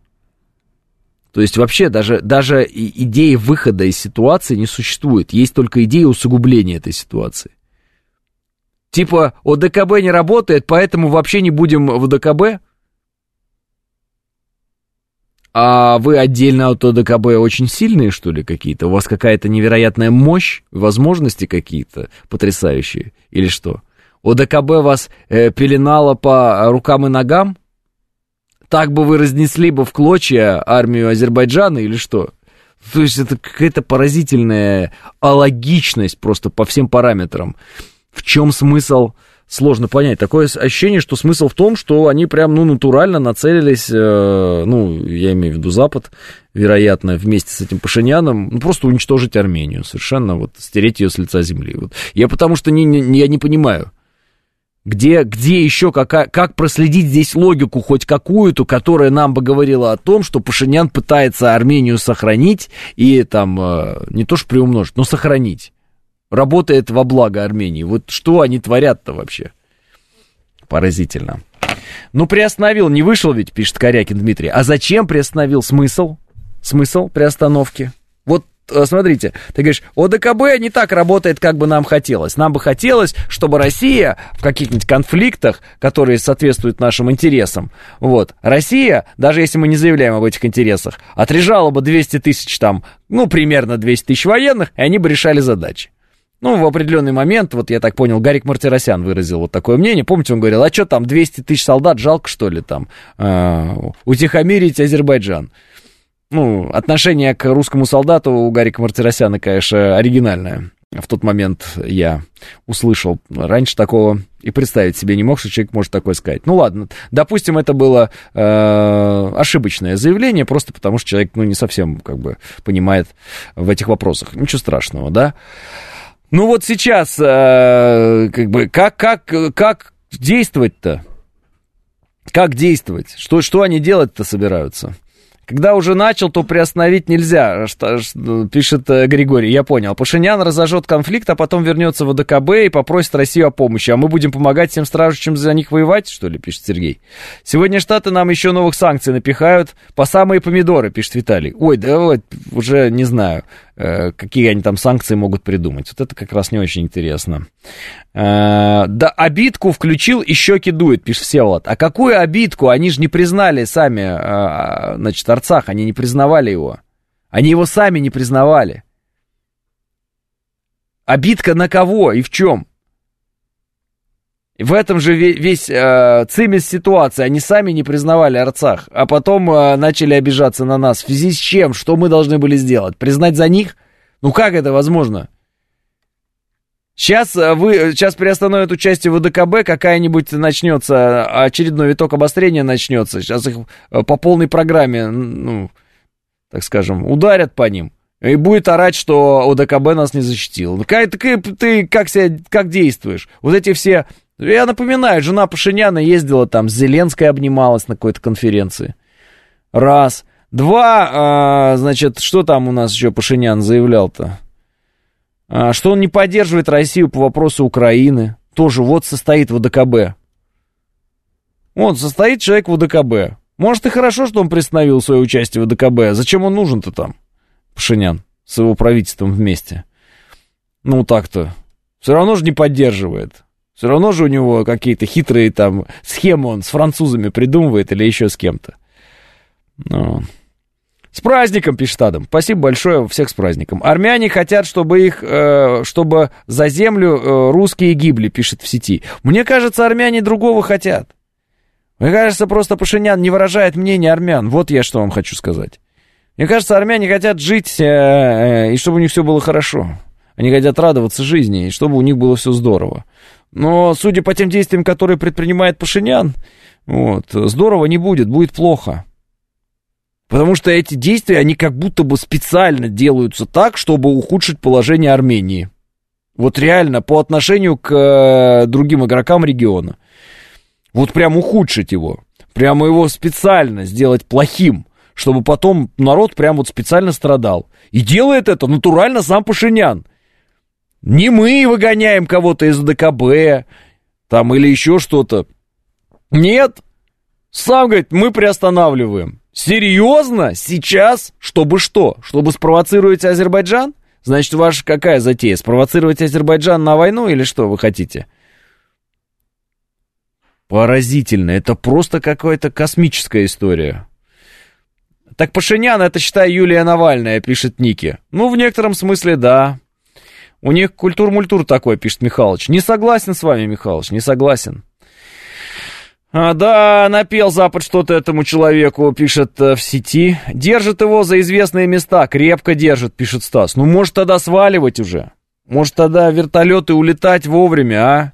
То есть вообще даже, даже идеи выхода из ситуации не существует. Есть только идея усугубления этой ситуации. Типа ОДКБ не работает, поэтому вообще не будем в ОДКБ? А вы отдельно от ОДКБ очень сильные, что ли, какие-то? У вас какая-то невероятная мощь, возможности какие-то потрясающие? Или что? ОДКБ вас э, пеленало по рукам и ногам? Так бы вы разнесли бы в клочья армию Азербайджана или что? То есть это какая-то поразительная алогичность просто по всем параметрам. В чем смысл? Сложно понять. Такое ощущение, что смысл в том, что они прям, ну, натурально нацелились, э, ну, я имею в виду Запад, вероятно, вместе с этим Пашиняном, ну, просто уничтожить Армению, совершенно вот стереть ее с лица земли. Вот. Я потому что не, не, я не понимаю, где, где еще, как, как проследить здесь логику хоть какую-то, которая нам бы говорила о том, что Пашинян пытается Армению сохранить и там, э, не то что приумножить, но сохранить. Работает во благо Армении. Вот что они творят-то вообще? Поразительно. Ну, приостановил, не вышел ведь, пишет Корякин Дмитрий. А зачем приостановил? Смысл? Смысл приостановки? Э, смотрите, ты говоришь, ОДКБ не так работает, как бы нам хотелось. Нам бы хотелось, чтобы Россия в каких-нибудь конфликтах, которые соответствуют нашим интересам, вот, Россия, даже если мы не заявляем об этих интересах, отрежала бы 200 тысяч там, ну, примерно 200 тысяч военных, и они бы решали задачи. Ну, в определенный момент, вот я так понял, Гарик Мартиросян выразил вот такое мнение. Помните, он говорил, а что там, 200 тысяч солдат, жалко, что ли, там, э, утихомирить Азербайджан ну, отношение к русскому солдату у Гарика Мартиросяна, конечно, оригинальное. В тот момент я услышал. Раньше такого и представить себе не мог, что человек может такое сказать. Ну ладно, допустим, это было э, ошибочное заявление, просто потому что человек, ну, не совсем, как бы, понимает в этих вопросах. Ничего страшного, да? Ну вот сейчас, э, как бы, как, как, как действовать-то? Как действовать? Что, что они делать-то собираются? Когда уже начал, то приостановить нельзя, что, что, пишет э, Григорий. Я понял. Пашинян разожжет конфликт, а потом вернется в АДКБ и попросит Россию о помощи. А мы будем помогать всем стражущим за них воевать, что ли, пишет Сергей. Сегодня Штаты нам еще новых санкций напихают по самые помидоры, пишет Виталий. Ой, да вот уже не знаю. Э, какие они там санкции могут придумать. Вот это как раз не очень интересно. Э, да, обидку включил и щеки дует, пишет Всеволод. А какую обидку? Они же не признали сами, э, значит, Арцах, они не признавали его. Они его сами не признавали. Обидка на кого и в чем? В этом же весь э, цимис ситуации. Они сами не признавали Арцах, а потом э, начали обижаться на нас. В связи с чем? Что мы должны были сделать? Признать за них? Ну как это возможно? Сейчас, э, вы, сейчас приостановят участие в ВДКБ, какая-нибудь начнется, очередной виток обострения начнется. Сейчас их э, по полной программе, ну, так скажем, ударят по ним. И будет орать, что ОДКБ нас не защитил. Ты, ты, ты как, себя, как действуешь? Вот эти все я напоминаю, жена Пашиняна ездила там, с Зеленской обнималась на какой-то конференции. Раз. Два, а, значит, что там у нас еще Пашинян заявлял-то? А, что он не поддерживает Россию по вопросу Украины. Тоже вот состоит в ВДКБ. Вот, состоит человек в ВДКБ. Может, и хорошо, что он приостановил свое участие в ВДКБ. Зачем он нужен-то там, Пашинян, с его правительством вместе? Ну, так-то. Все равно же не поддерживает. Все равно же у него какие-то хитрые там схемы он с французами придумывает или еще с кем-то. Ну. С праздником, пишет Адам. Спасибо большое, всех с праздником. Армяне хотят, чтобы их, э, чтобы за землю э, русские гибли, пишет в сети. Мне кажется, армяне другого хотят. Мне кажется, просто Пашинян не выражает мнение армян. Вот я что вам хочу сказать. Мне кажется, армяне хотят жить, э, э, и чтобы у них все было хорошо. Они хотят радоваться жизни, и чтобы у них было все здорово. Но, судя по тем действиям, которые предпринимает Пашинян, вот, здорово не будет, будет плохо. Потому что эти действия, они как будто бы специально делаются так, чтобы ухудшить положение Армении. Вот реально, по отношению к э, другим игрокам региона. Вот прям ухудшить его. Прямо его специально сделать плохим, чтобы потом народ прям вот специально страдал. И делает это натурально сам Пашинян. Не мы выгоняем кого-то из ДКБ, там или еще что-то. Нет. Сам говорит, мы приостанавливаем. Серьезно? Сейчас? Чтобы что? Чтобы спровоцировать Азербайджан? Значит, ваша какая затея? Спровоцировать Азербайджан на войну или что вы хотите? Поразительно. Это просто какая-то космическая история. Так Пашинян, это, считай, Юлия Навальная, пишет Ники. Ну, в некотором смысле, да. У них культур-мультур такой, пишет Михалыч. Не согласен с вами, Михалыч, не согласен. А, да, напел Запад что-то этому человеку, пишет э, в сети. Держит его за известные места, крепко держит, пишет Стас. Ну, может, тогда сваливать уже? Может, тогда вертолеты улетать вовремя, а?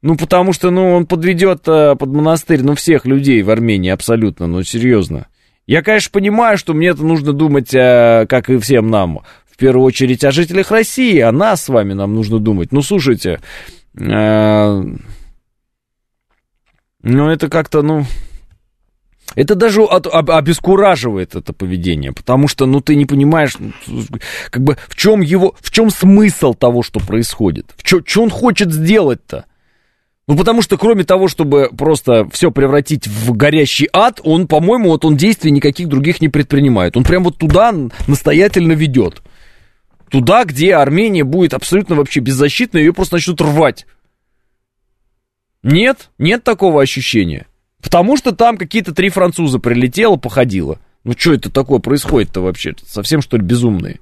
Ну, потому что, ну, он подведет э, под монастырь, ну, всех людей в Армении абсолютно, ну, серьезно. Я, конечно, понимаю, что мне это нужно думать, э, как и всем нам, в первую очередь о жителях России, о нас с вами нам нужно думать. Ну, слушайте, э, ну, это как-то, ну... Это даже от, об, обескураживает это поведение, потому что, ну, ты не понимаешь, ну, как бы, в чем его, в чем смысл того, что происходит? В чем, он хочет сделать-то? Ну, потому что, кроме того, чтобы просто все превратить в горящий ад, он, по-моему, вот он действий никаких других не предпринимает. Он прям вот туда настоятельно ведет. Туда, где Армения будет абсолютно вообще беззащитна, ее просто начнут рвать. Нет, нет такого ощущения. Потому что там какие-то три француза прилетело, походило. Ну что это такое происходит-то вообще? Совсем что ли безумные?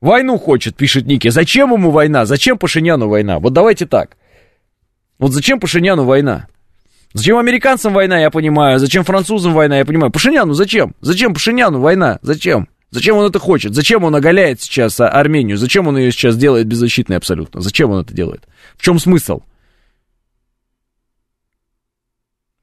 Войну хочет, пишет Ники. Зачем ему война? Зачем Пашиняну война? Вот давайте так. Вот зачем Пашиняну война? Зачем американцам война, я понимаю. Зачем французам война, я понимаю. Пашиняну зачем? Зачем Пашиняну война? Зачем? Зачем он это хочет? Зачем он оголяет сейчас Армению? Зачем он ее сейчас делает беззащитной абсолютно? Зачем он это делает? В чем смысл?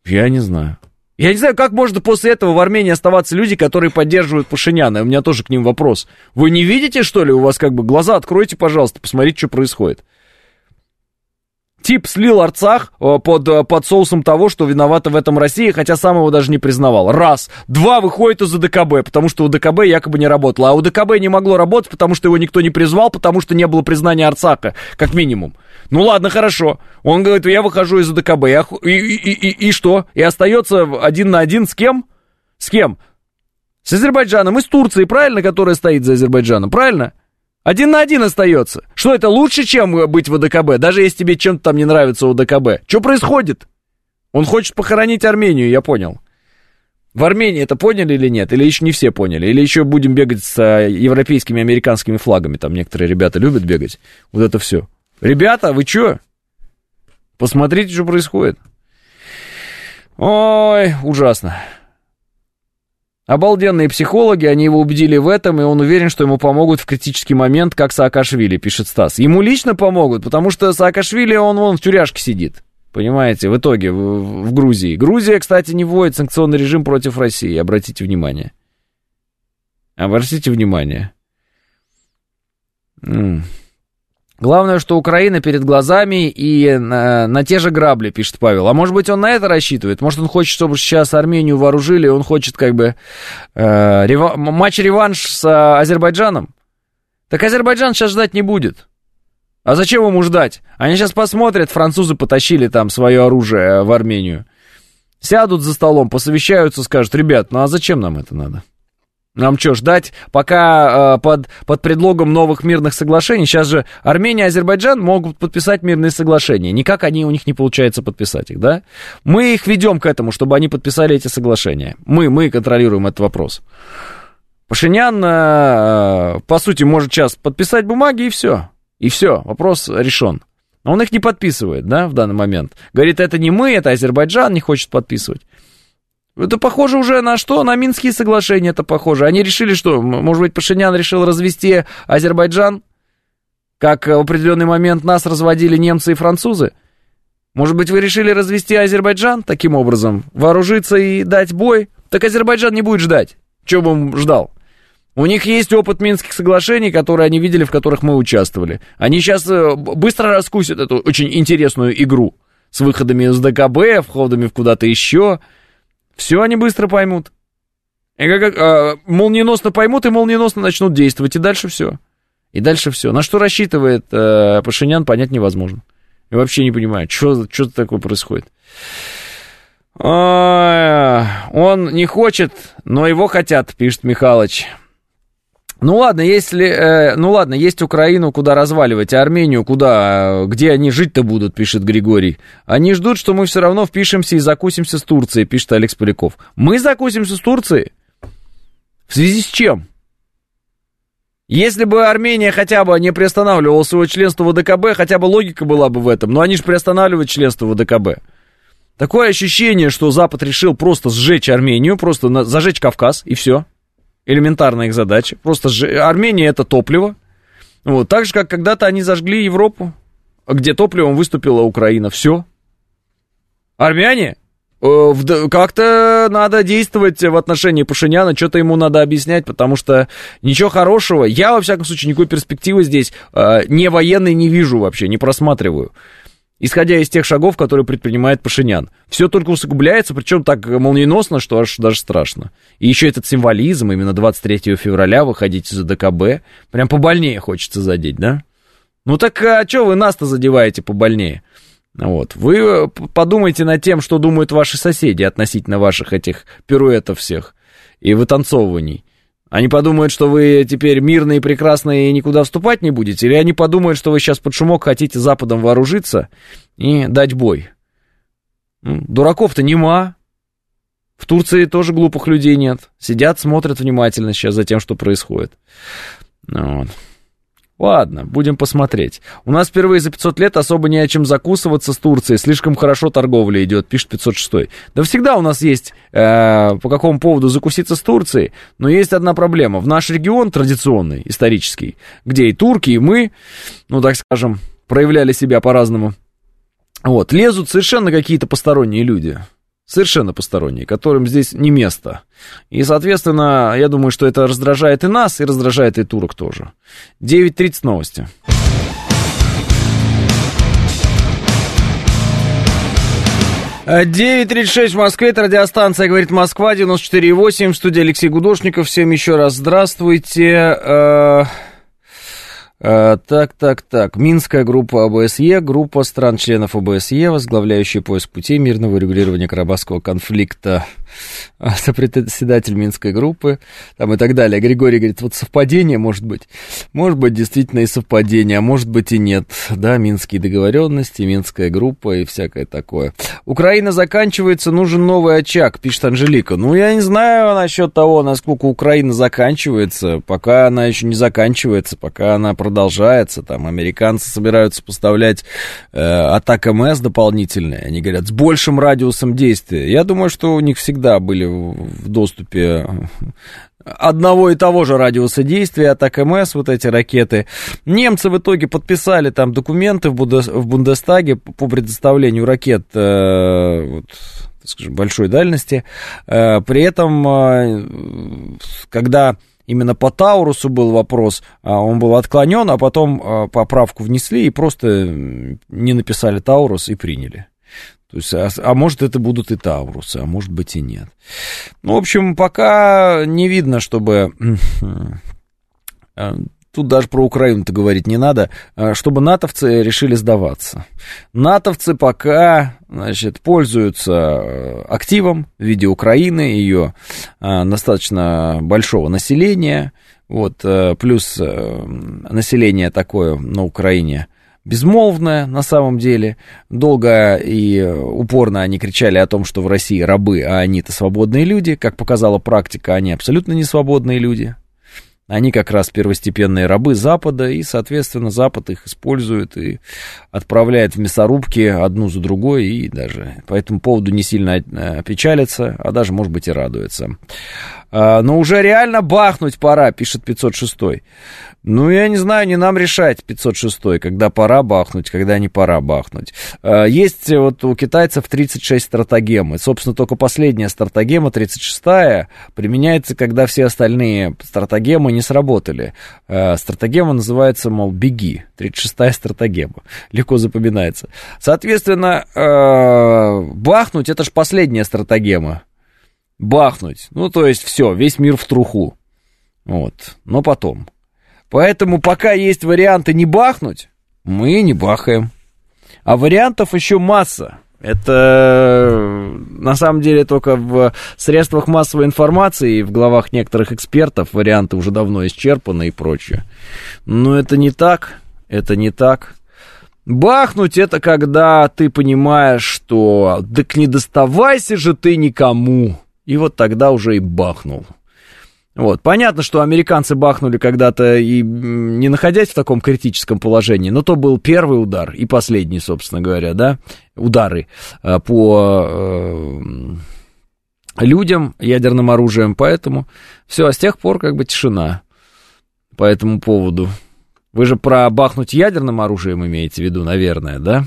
Я не знаю. Я не знаю, как можно после этого в Армении оставаться люди, которые поддерживают Пашиняна. У меня тоже к ним вопрос. Вы не видите, что ли? У вас как бы глаза откройте, пожалуйста, посмотрите, что происходит. Тип слил Арцах э, под, э, под соусом того, что виновата в этом Россия, хотя сам его даже не признавал. Раз. Два, выходит из ДКБ, потому что у ДКБ якобы не работало. А у ДКБ не могло работать, потому что его никто не призвал, потому что не было признания Арцаха, как минимум. Ну ладно, хорошо. Он говорит, я выхожу из ДКБ. Я, и, и, и, и что? И остается один на один с кем? С кем? С Азербайджаном и с Турцией, правильно, которая стоит за Азербайджаном, правильно? Один на один остается. Что это лучше, чем быть в ДКБ, даже если тебе чем-то там не нравится у ДКБ? Что происходит? Он хочет похоронить Армению, я понял. В Армении это поняли или нет? Или еще не все поняли? Или еще будем бегать с а, европейскими, американскими флагами? Там некоторые ребята любят бегать. Вот это все. Ребята, вы что? Посмотрите, что происходит. Ой, ужасно. Обалденные психологи, они его убедили в этом, и он уверен, что ему помогут в критический момент, как Саакашвили, пишет Стас. Ему лично помогут, потому что Саакашвили, он вон в тюряшке сидит. Понимаете, в итоге, в, в Грузии. Грузия, кстати, не вводит санкционный режим против России, обратите внимание. Обратите внимание. М -м. Главное, что Украина перед глазами и на, на те же грабли, пишет Павел. А может быть, он на это рассчитывает? Может, он хочет, чтобы сейчас Армению вооружили, он хочет как бы э, рева- матч-реванш с э, Азербайджаном? Так Азербайджан сейчас ждать не будет. А зачем ему ждать? Они сейчас посмотрят, французы потащили там свое оружие э, в Армению. Сядут за столом, посовещаются, скажут, ребят, ну а зачем нам это надо? Нам что, ждать, пока э, под, под предлогом новых мирных соглашений, сейчас же Армения и Азербайджан могут подписать мирные соглашения. Никак они, у них не получается подписать их, да? Мы их ведем к этому, чтобы они подписали эти соглашения. Мы, мы контролируем этот вопрос. Пашинян, э, по сути, может сейчас подписать бумаги и все. И все, вопрос решен. Он их не подписывает, да, в данный момент. Говорит, это не мы, это Азербайджан не хочет подписывать. Это похоже уже на что? На Минские соглашения это похоже. Они решили, что, может быть, Пашинян решил развести Азербайджан? как в определенный момент нас разводили немцы и французы? Может быть, вы решили развести Азербайджан таким образом? Вооружиться и дать бой? Так Азербайджан не будет ждать. Чего бы он ждал? У них есть опыт Минских соглашений, которые они видели, в которых мы участвовали. Они сейчас э, быстро раскусят эту очень интересную игру с выходами из ДКБ, входами в куда-то еще. Все они быстро поймут. И как, а, молниеносно поймут и молниеносно начнут действовать, и дальше все. И дальше все. На что рассчитывает э, Пашинян, понять невозможно. Я вообще не понимаю, что, что такое происходит. Он не хочет, но его хотят, пишет Михалыч. Ну ладно, если, э, ну ладно, есть Украину, куда разваливать, а Армению куда, где они жить-то будут, пишет Григорий. Они ждут, что мы все равно впишемся и закусимся с Турцией, пишет Алекс Поляков. Мы закусимся с Турцией? В связи с чем? Если бы Армения хотя бы не приостанавливала свое членство в ВДКБ, хотя бы логика была бы в этом, но они же приостанавливают членство в ВДКБ. Такое ощущение, что Запад решил просто сжечь Армению, просто на, зажечь Кавказ, и все. Элементарная их задача. Просто сж... Армения это топливо. Вот, так же, как когда-то они зажгли Европу, где топливом выступила Украина. Все. Армяне? Э, как-то надо действовать в отношении Пашиняна, что-то ему надо объяснять, потому что ничего хорошего, я, во всяком случае, никакой перспективы здесь э, не военной не вижу вообще, не просматриваю исходя из тех шагов, которые предпринимает Пашинян. Все только усугубляется, причем так молниеносно, что аж даже страшно. И еще этот символизм, именно 23 февраля выходить из ДКБ, прям побольнее хочется задеть, да? Ну так а что вы нас-то задеваете побольнее? Вот. Вы э, подумайте над тем, что думают ваши соседи относительно ваших этих пируэтов всех и вытанцовываний. Они подумают, что вы теперь мирные, прекрасные и никуда вступать не будете? Или они подумают, что вы сейчас под шумок хотите Западом вооружиться и дать бой? Дураков-то нема. В Турции тоже глупых людей нет. Сидят, смотрят внимательно сейчас за тем, что происходит. Вот. Ладно, будем посмотреть. У нас впервые за 500 лет особо не о чем закусываться с Турцией. Слишком хорошо торговля идет, пишет 506. Да всегда у нас есть э, по какому поводу закуситься с Турцией. Но есть одна проблема. В наш регион традиционный, исторический, где и турки, и мы, ну так скажем, проявляли себя по-разному. Вот, лезут совершенно какие-то посторонние люди совершенно посторонние, которым здесь не место. И, соответственно, я думаю, что это раздражает и нас, и раздражает и турок тоже. 9.30 новости. Девять тридцать шесть в Москве, это радиостанция «Говорит Москва», 94,8, в студии Алексей Гудошников. Всем еще раз здравствуйте. Э, так, так, так. Минская группа ОБСЕ, группа стран-членов ОБСЕ, возглавляющая поиск путей мирного регулирования Карабахского конфликта, сопредседатель Минской группы, там и так далее. Григорий говорит, вот совпадение может быть. Может быть, действительно и совпадение, а может быть и нет. Да, минские договоренности, Минская группа и всякое такое. Украина заканчивается, нужен новый очаг, пишет Анжелика. Ну, я не знаю насчет того, насколько Украина заканчивается, пока она еще не заканчивается, пока она продолжается, там американцы собираются поставлять э, атак МС дополнительные, они говорят, с большим радиусом действия. Я думаю, что у них всегда были в доступе одного и того же радиуса действия, атак МС, вот эти ракеты. Немцы в итоге подписали там документы в, Бундестаге по предоставлению ракет э, вот, скажем, большой дальности. Э, при этом, э, когда именно по Таурусу был вопрос, он был отклонен, а потом поправку внесли и просто не написали Таурус и приняли. То есть, а, а может, это будут и Таурусы, а может быть и нет. Ну, в общем, пока не видно, чтобы тут даже про Украину-то говорить не надо, а, чтобы натовцы решили сдаваться. Натовцы пока, значит, пользуются э, активом в виде Украины, ее достаточно большого населения, вот, э, плюс э, население такое на Украине безмолвное на самом деле. Долго и упорно они кричали о том, что в России рабы, а они-то свободные люди. Как показала практика, они абсолютно не свободные люди. Они как раз первостепенные рабы Запада, и, соответственно, Запад их использует и отправляет в мясорубки одну за другой, и даже по этому поводу не сильно э, печалится, а даже, может быть, и радуется. А, но уже реально бахнуть пора, пишет 506. Ну, я не знаю, не нам решать, 506 когда пора бахнуть, когда не пора бахнуть. А, есть вот у китайцев 36 стратагемы. Собственно, только последняя стратагема, 36-я, применяется, когда все остальные стратагемы не сработали. А, стратагема называется, мол, беги. 36-я стратагема. Легко запоминается. Соответственно, бахнуть, это же последняя стратагема бахнуть. Ну, то есть все, весь мир в труху. Вот, но потом. Поэтому пока есть варианты не бахнуть, мы не бахаем. А вариантов еще масса. Это на самом деле только в средствах массовой информации и в главах некоторых экспертов варианты уже давно исчерпаны и прочее. Но это не так. Это не так. Бахнуть это когда ты понимаешь, что так не доставайся же ты никому. И вот тогда уже и бахнул. Вот. Понятно, что американцы бахнули когда-то и не находясь в таком критическом положении, но то был первый удар и последний, собственно говоря, да, удары э, по э, людям ядерным оружием, поэтому все, а с тех пор как бы тишина по этому поводу. Вы же про бахнуть ядерным оружием имеете в виду, наверное, да,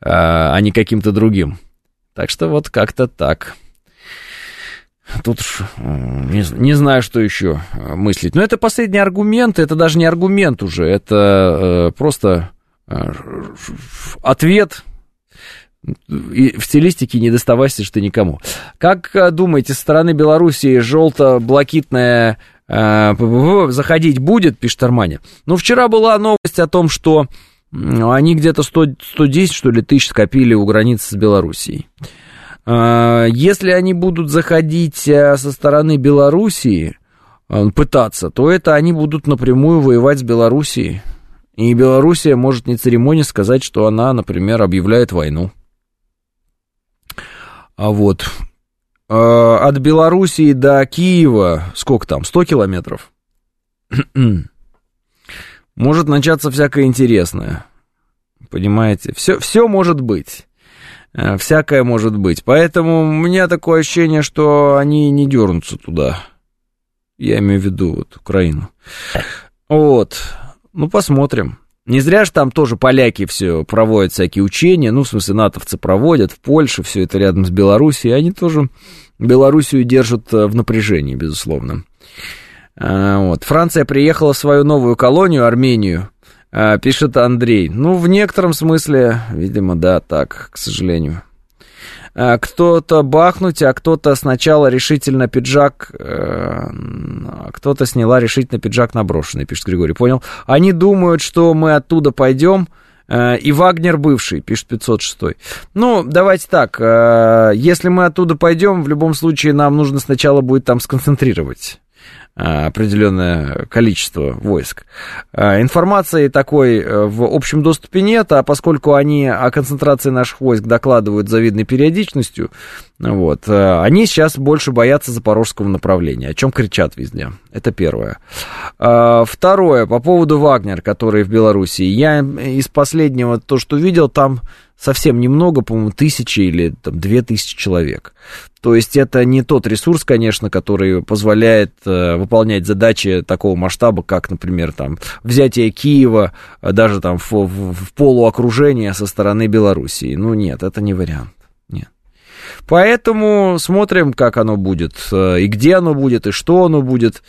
а, а не каким-то другим. Так что вот как-то так. Тут уж не, не знаю, что еще э, мыслить. Но это последний аргумент, это даже не аргумент уже, это э, просто э, ответ и в стилистике не доставайся что никому. Как э, думаете, со стороны Белоруссии желто-блокитная э, заходить будет, пишет Армани? Ну, вчера была новость о том, что они где-то 100, 110, что ли, тысяч скопили у границы с Белоруссией. А, если они будут заходить э, со стороны Белоруссии, э, пытаться, то это они будут напрямую воевать с Белоруссией. И Белоруссия может не церемония сказать, что она, например, объявляет войну. А вот а, от Белоруссии до Киева сколько там? 100 километров? может начаться всякое интересное. Понимаете? Все, все может быть. Э, всякое может быть. Поэтому у меня такое ощущение, что они не дернутся туда. Я имею в виду вот Украину. Вот. Ну, посмотрим. Не зря же там тоже поляки все проводят всякие учения, ну, в смысле, натовцы проводят, в Польше, все это рядом с Белоруссией, они тоже Белоруссию держат э, в напряжении, безусловно. Э, вот. Франция приехала в свою новую колонию, Армению, пишет Андрей. Ну, в некотором смысле, видимо, да, так, к сожалению. А, кто-то бахнуть, а кто-то сначала решительно пиджак, э, а кто-то сняла решительно пиджак наброшенный, пишет Григорий. Понял? Они думают, что мы оттуда пойдем, э, и Вагнер бывший, пишет 506. Ну, давайте так, э, если мы оттуда пойдем, в любом случае нам нужно сначала будет там сконцентрировать определенное количество войск. Э, информации такой э, в общем доступе нет, а поскольку они о концентрации наших войск докладывают завидной периодичностью, вот, они сейчас больше боятся запорожского направления, о чем кричат везде. Это первое. Второе, по поводу Вагнер, который в Белоруссии. Я из последнего, то, что видел, там совсем немного, по-моему, тысячи или там, две тысячи человек. То есть это не тот ресурс, конечно, который позволяет э, выполнять задачи такого масштаба, как, например, там, взятие Киева, э, даже там в, в, в полуокружение со стороны Белоруссии. Ну нет, это не вариант. Поэтому смотрим, как оно будет, э, и где оно будет, и что оно будет.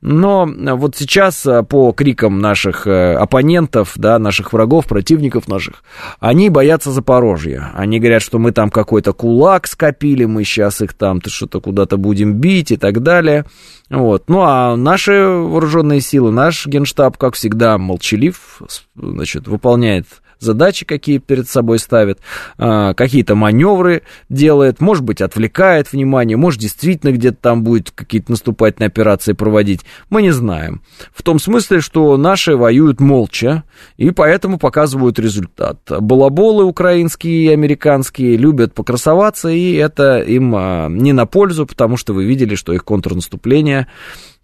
Но вот сейчас э, по крикам наших э, оппонентов, да, наших врагов, противников наших, они боятся Запорожья. Они говорят, что мы там какой-то кулак скопили, мы сейчас их там что-то куда-то будем бить и так далее. Вот. Ну, а наши вооруженные силы, наш генштаб, как всегда, молчалив, значит, выполняет задачи, какие перед собой ставит, а, какие-то маневры делает, может быть, отвлекает внимание, может, действительно где-то там будет какие-то наступательные операции проводить. Мы не знаем. В том смысле, что наши воюют молча, и поэтому показывают результат. Балаболы украинские и американские любят покрасоваться, и это им а, не на пользу, потому что вы видели, что их контрнаступление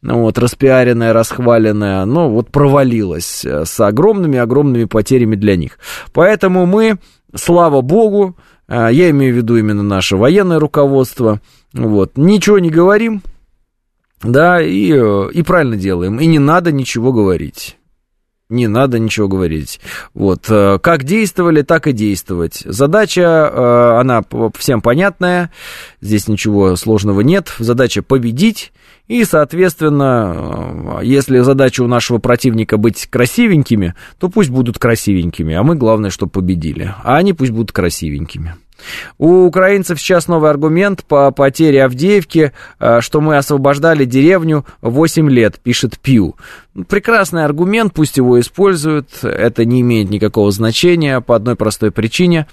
вот, распиаренная, расхваленная, но вот провалилась э, с огромными-огромными потерями для них. Поэтому мы, слава богу, э, я имею в виду именно наше военное руководство, вот, ничего не говорим, Да, и, э, и правильно делаем. И не надо ничего говорить. Не надо ничего говорить. Вот. э, Как действовали, так и действовать. Задача, э, она всем понятная. Здесь ничего сложного нет. Задача победить. И, соответственно, э, если задача у нашего противника быть красивенькими, то пусть будут красивенькими. А мы, главное, чтобы победили. А они пусть будут красивенькими. У украинцев сейчас новый аргумент по потере Авдеевки, э, что мы освобождали деревню 8 лет, пишет Пью. Прекрасный аргумент, пусть его используют, это не имеет никакого значения по одной простой причине.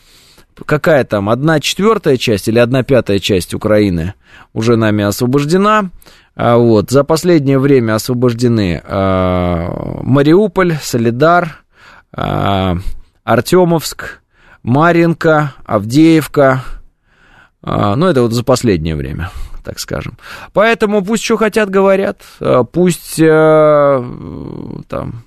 Какая там, одна четвертая часть или одна пятая часть Украины уже нами освобождена. А Вот. За последнее время освобождены э, Мариуполь, Солидар, э, Артемовск, Маринка, Авдеевка. А, ну, это вот за последнее время, так скажем. Поэтому пусть что хотят, говорят. А, Пусть э, там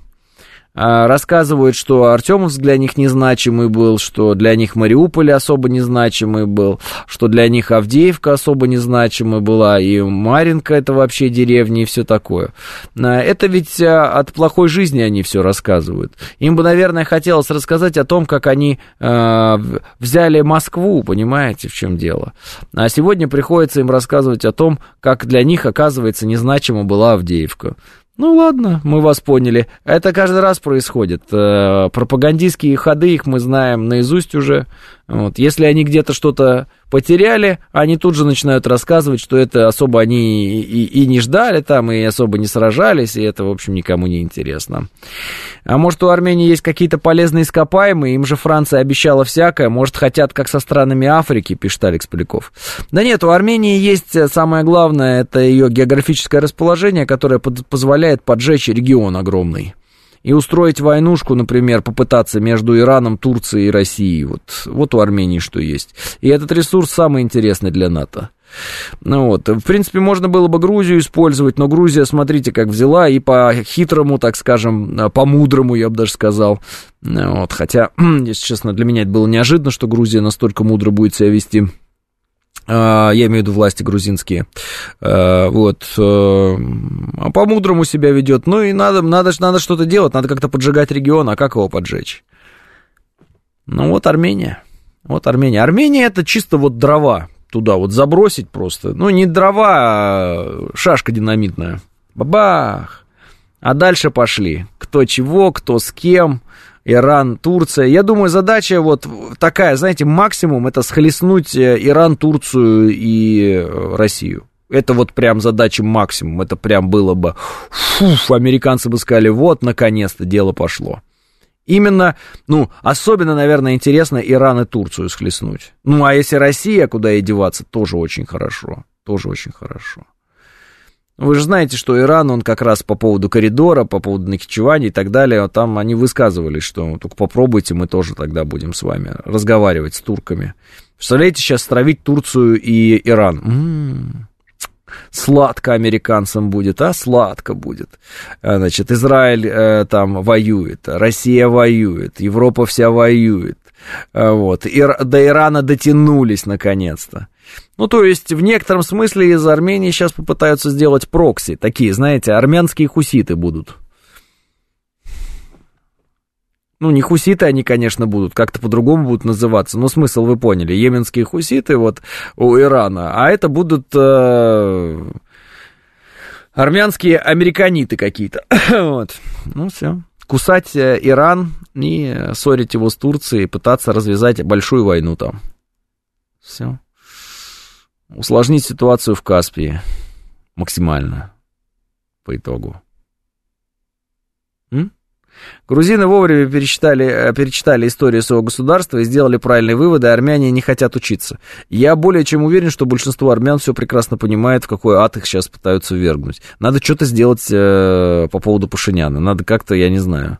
рассказывают, что Артемовск для них незначимый был, что для них Мариуполь особо незначимый был, что для них Авдеевка особо незначимая была, и Маринка это вообще деревня и все такое. А, Это ведь а, от плохой жизни они все рассказывают. Им бы, наверное, хотелось рассказать о том, как они а, в- взяли Москву, понимаете, в чем дело. А сегодня приходится им рассказывать о том, как для них, оказывается, незначима была Авдеевка. Ну ладно, мы вас поняли. Это каждый раз происходит. Э, Пропагандистские ходы их мы знаем наизусть уже. Вот. Если они где-то что-то потеряли, они тут же начинают рассказывать, что это особо они и, и- и не ждали там, и особо не сражались, и это, в общем, никому не интересно. А может, у Армении есть какие-то полезные ископаемые, им же Франция обещала всякое, может, хотят, как со странами Африки, пишет Алекс Поляков. Да нет, у Армении есть э, самое главное, это ее географическое расположение, которое под- позволяет поджечь регион огромный. И устроить войнушку, например, попытаться между Ираном, Турцией и Россией. Вот, вот у Армении что есть. И этот ресурс самый интересный для НАТО. Ну вот, в принципе, можно было бы Грузию использовать, но Грузия, смотрите, как взяла и по хитрому, так скажем, э, по мудрому, я бы даже сказал. Ну Вот, хотя, если честно, для меня это было неожиданно, что Грузия настолько мудро будет себя вести. А, Я имею в виду власти грузинские. А, Вот. э, А по-мудрому себя ведет. Ну и надо, надо, надо что-то делать, надо как-то поджигать регион, а как его поджечь? Ну вот Армения. Вот Армения. Армения это чисто вот дрова туда вот забросить просто. Ну не дрова, а шашка динамитная. Бабах. А дальше пошли. Кто чего, кто с кем. Иран, Турция. Я думаю, задача вот такая, знаете, максимум это схлестнуть э, Иран, Турцию и э, Россию. Это вот прям задача максимум. Это прям было бы... Фуф, американцы бы сказали, вот, наконец-то дело пошло. Именно, ну, особенно, наверное, интересно Иран и Турцию схлестнуть. Ну, а если Россия, куда ей деваться, тоже очень хорошо. Тоже очень хорошо. Вы же знаете, что Иран, он как раз по поводу коридора, по поводу Нахичевани и так далее, там они высказывались, что только попробуйте, мы тоже тогда будем с вами разговаривать с турками. Представляете, сейчас стравить Турцию и Иран. М-м-м. Сладко американцам будет, а? Сладко будет. А, Значит, Израиль э, там воюет, Россия воюет, Европа вся воюет. А, Вот. Ир- до Ирана дотянулись наконец-то. Ну, то есть, в некотором смысле из Армении сейчас попытаются сделать прокси. Такие, знаете, армянские хуситы будут. Ну, не хуситы они, конечно, будут, как-то по-другому будут называться, но смысл вы поняли. Йеменские хуситы вот у Ирана, а это будут э, армянские американиты какие-то. вот. Ну, все. Кусать э, Иран и э, ссорить его с Турцией, пытаться развязать большую войну там. Все. Усложнить ситуацию в Каспии максимально по итогу. М? Грузины вовремя перечитали, э, перечитали историю своего государства и сделали правильные выводы, а армяне не хотят учиться. Я более чем уверен, что большинство армян все прекрасно понимает, в какой ад их сейчас пытаются вергнуть. Надо что-то сделать э, по поводу Пашиняна. Надо как-то, я не знаю.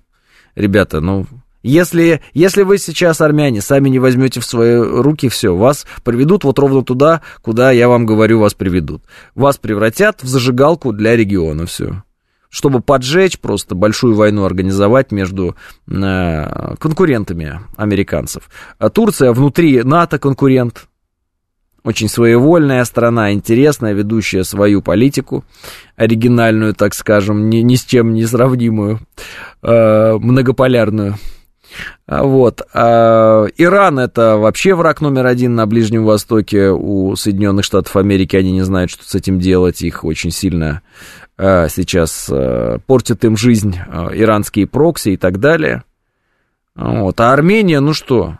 Ребята, ну, если, если вы сейчас, армяне, сами не возьмете в свои руки все, вас приведут вот ровно туда, куда я вам говорю, вас приведут. Вас превратят в зажигалку для региона, все. Чтобы поджечь, просто большую войну организовать между э, конкурентами американцев. А Турция внутри НАТО конкурент. очень своевольная страна, интересная, ведущая свою политику, оригинальную, так скажем, ни, ни с чем не сравнимую, э, многополярную. А вот. А Иран это вообще враг номер один на Ближнем Востоке у Соединенных Штатов Америки. Они не знают, что с этим делать. Их очень сильно а, сейчас а, портят им жизнь а, иранские прокси и так далее. Вот. А Армения, ну что,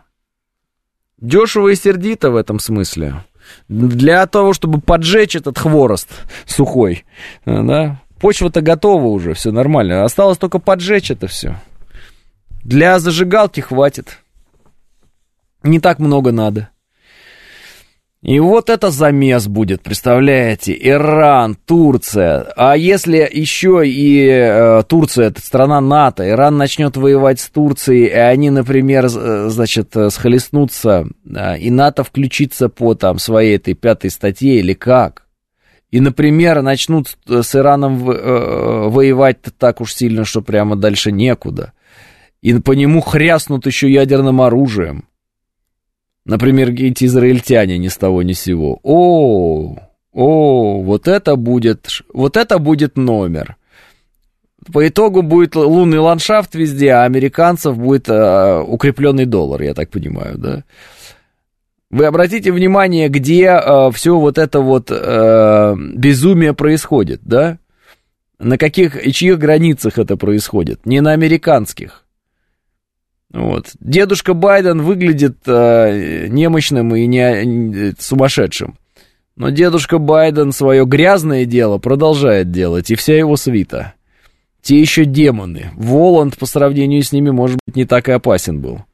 дешево и сердито в этом смысле. Для того, чтобы поджечь этот хворост сухой, да, почва-то готова уже, все нормально. Осталось только поджечь это все. Для зажигалки хватит. Не так много надо. И вот это замес будет, представляете? Иран, Турция. А если еще и э, Турция, это страна НАТО, Иран начнет воевать с Турцией, и они, например, э, значит, э, схлестнутся, э, и НАТО включится по там своей этой пятой статье или как? И, например, начнут с Ираном воевать так уж сильно, что прямо дальше некуда. И по нему хряснут еще ядерным оружием. Например, эти израильтяне ни с того ни с сего. О, о, вот это будет, вот это будет номер. По итогу будет лунный ландшафт везде, а американцев будет э, укрепленный доллар, я так понимаю, да? Вы обратите внимание, где э, все вот это вот э, безумие происходит, да? На каких и чьих границах это происходит? Не на американских. Вот. Дедушка Байден выглядит э, немощным и не, сумасшедшим. Но дедушка Байден свое грязное дело продолжает делать, и вся его свита. Те еще демоны. Воланд по сравнению с ними, может быть, не так и опасен был.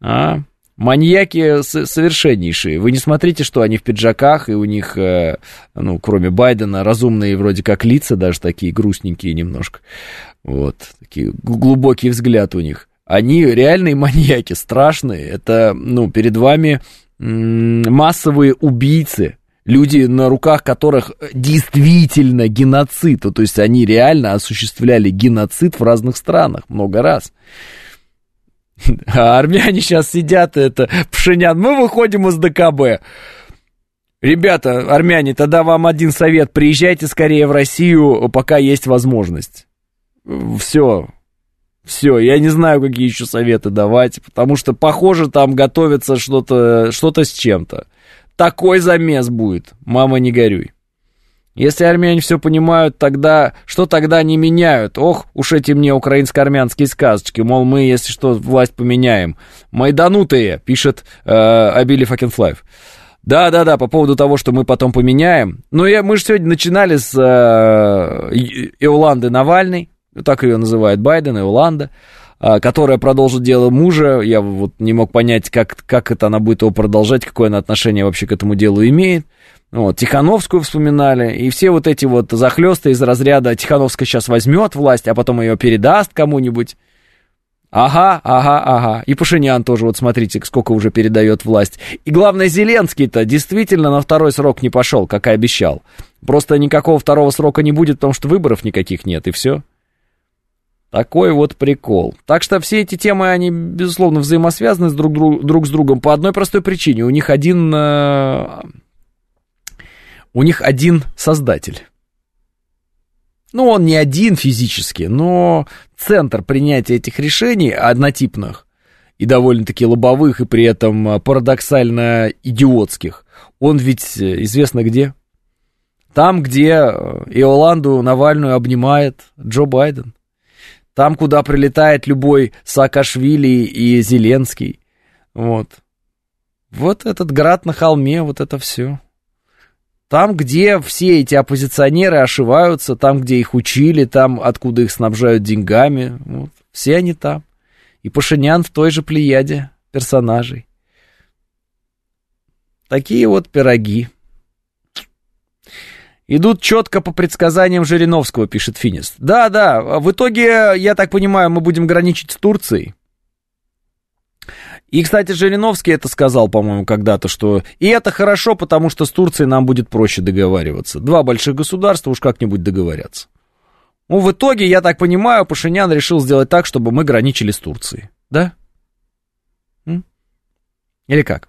А? Маньяки совершеннейшие. Вы не смотрите, что они в пиджаках, и у них, э, ну, кроме Байдена, разумные вроде как лица, даже такие грустненькие немножко. Вот, такие глубокий взгляд у них. Они реальные маньяки, страшные. Это, ну, перед вами массовые убийцы, люди, на руках которых действительно геноцид, то есть они реально осуществляли геноцид в разных странах много раз. А армяне сейчас сидят, это, Пшенян, мы выходим из ДКБ. Ребята, армяне, тогда вам один совет, приезжайте скорее в Россию, пока есть возможность. Все, все, я не знаю, какие еще советы давать, потому что, похоже, там готовится что-то что с чем-то. Такой замес будет, мама, не горюй. Если армяне все понимают, тогда что тогда не меняют? Ох, уж эти мне украинско-армянские сказочки, мол, мы, если что, власть поменяем. Майданутые, пишет э, Абили Факенфлайв. Да-да-да, по поводу того, что мы потом поменяем. Ну, я, мы же сегодня начинали с э, Иоланды Навальной, так ее называют Байден и Оланда, а, которая продолжит дело мужа. Я вот не мог понять, как, как это она будет его продолжать, какое она отношение вообще к этому делу имеет. Вот, Тихановскую вспоминали, и все вот эти вот захлесты из разряда Тихановская сейчас возьмет власть, а потом ее передаст кому-нибудь. Ага, ага, ага. И Пашинян тоже, вот смотрите, сколько уже передает власть. И главное, Зеленский-то действительно на второй срок не пошел, как и обещал. Просто никакого второго срока не будет, потому что выборов никаких нет, и все. Такой вот прикол. Так что все эти темы, они, безусловно, взаимосвязаны с друг, друг, друг с другом по одной простой причине. У них один... Э, у них один создатель. Ну, он не один физически, но центр принятия этих решений однотипных и довольно-таки лобовых, и при этом парадоксально идиотских, он ведь э, известно где. Там, где э, Иоланду Навальную обнимает Джо Байден. Там, куда прилетает любой Саакашвили и Зеленский. Вот. Вот этот град на холме, вот это все. Там, где все эти оппозиционеры ошиваются, там, где их учили, там, откуда их снабжают деньгами, вот, все они там. И Пашинян в той же плеяде персонажей. Такие вот пироги. Идут четко по предсказаниям Жириновского, пишет Финист. Да, да, в итоге, я так понимаю, мы будем граничить с Турцией. И, кстати, Жириновский это сказал, по-моему, когда-то, что и это хорошо, потому что с Турцией нам будет проще договариваться. Два больших государства уж как-нибудь договорятся. Ну, в итоге, я так понимаю, Пашинян решил сделать так, чтобы мы граничили с Турцией. Да? Или как?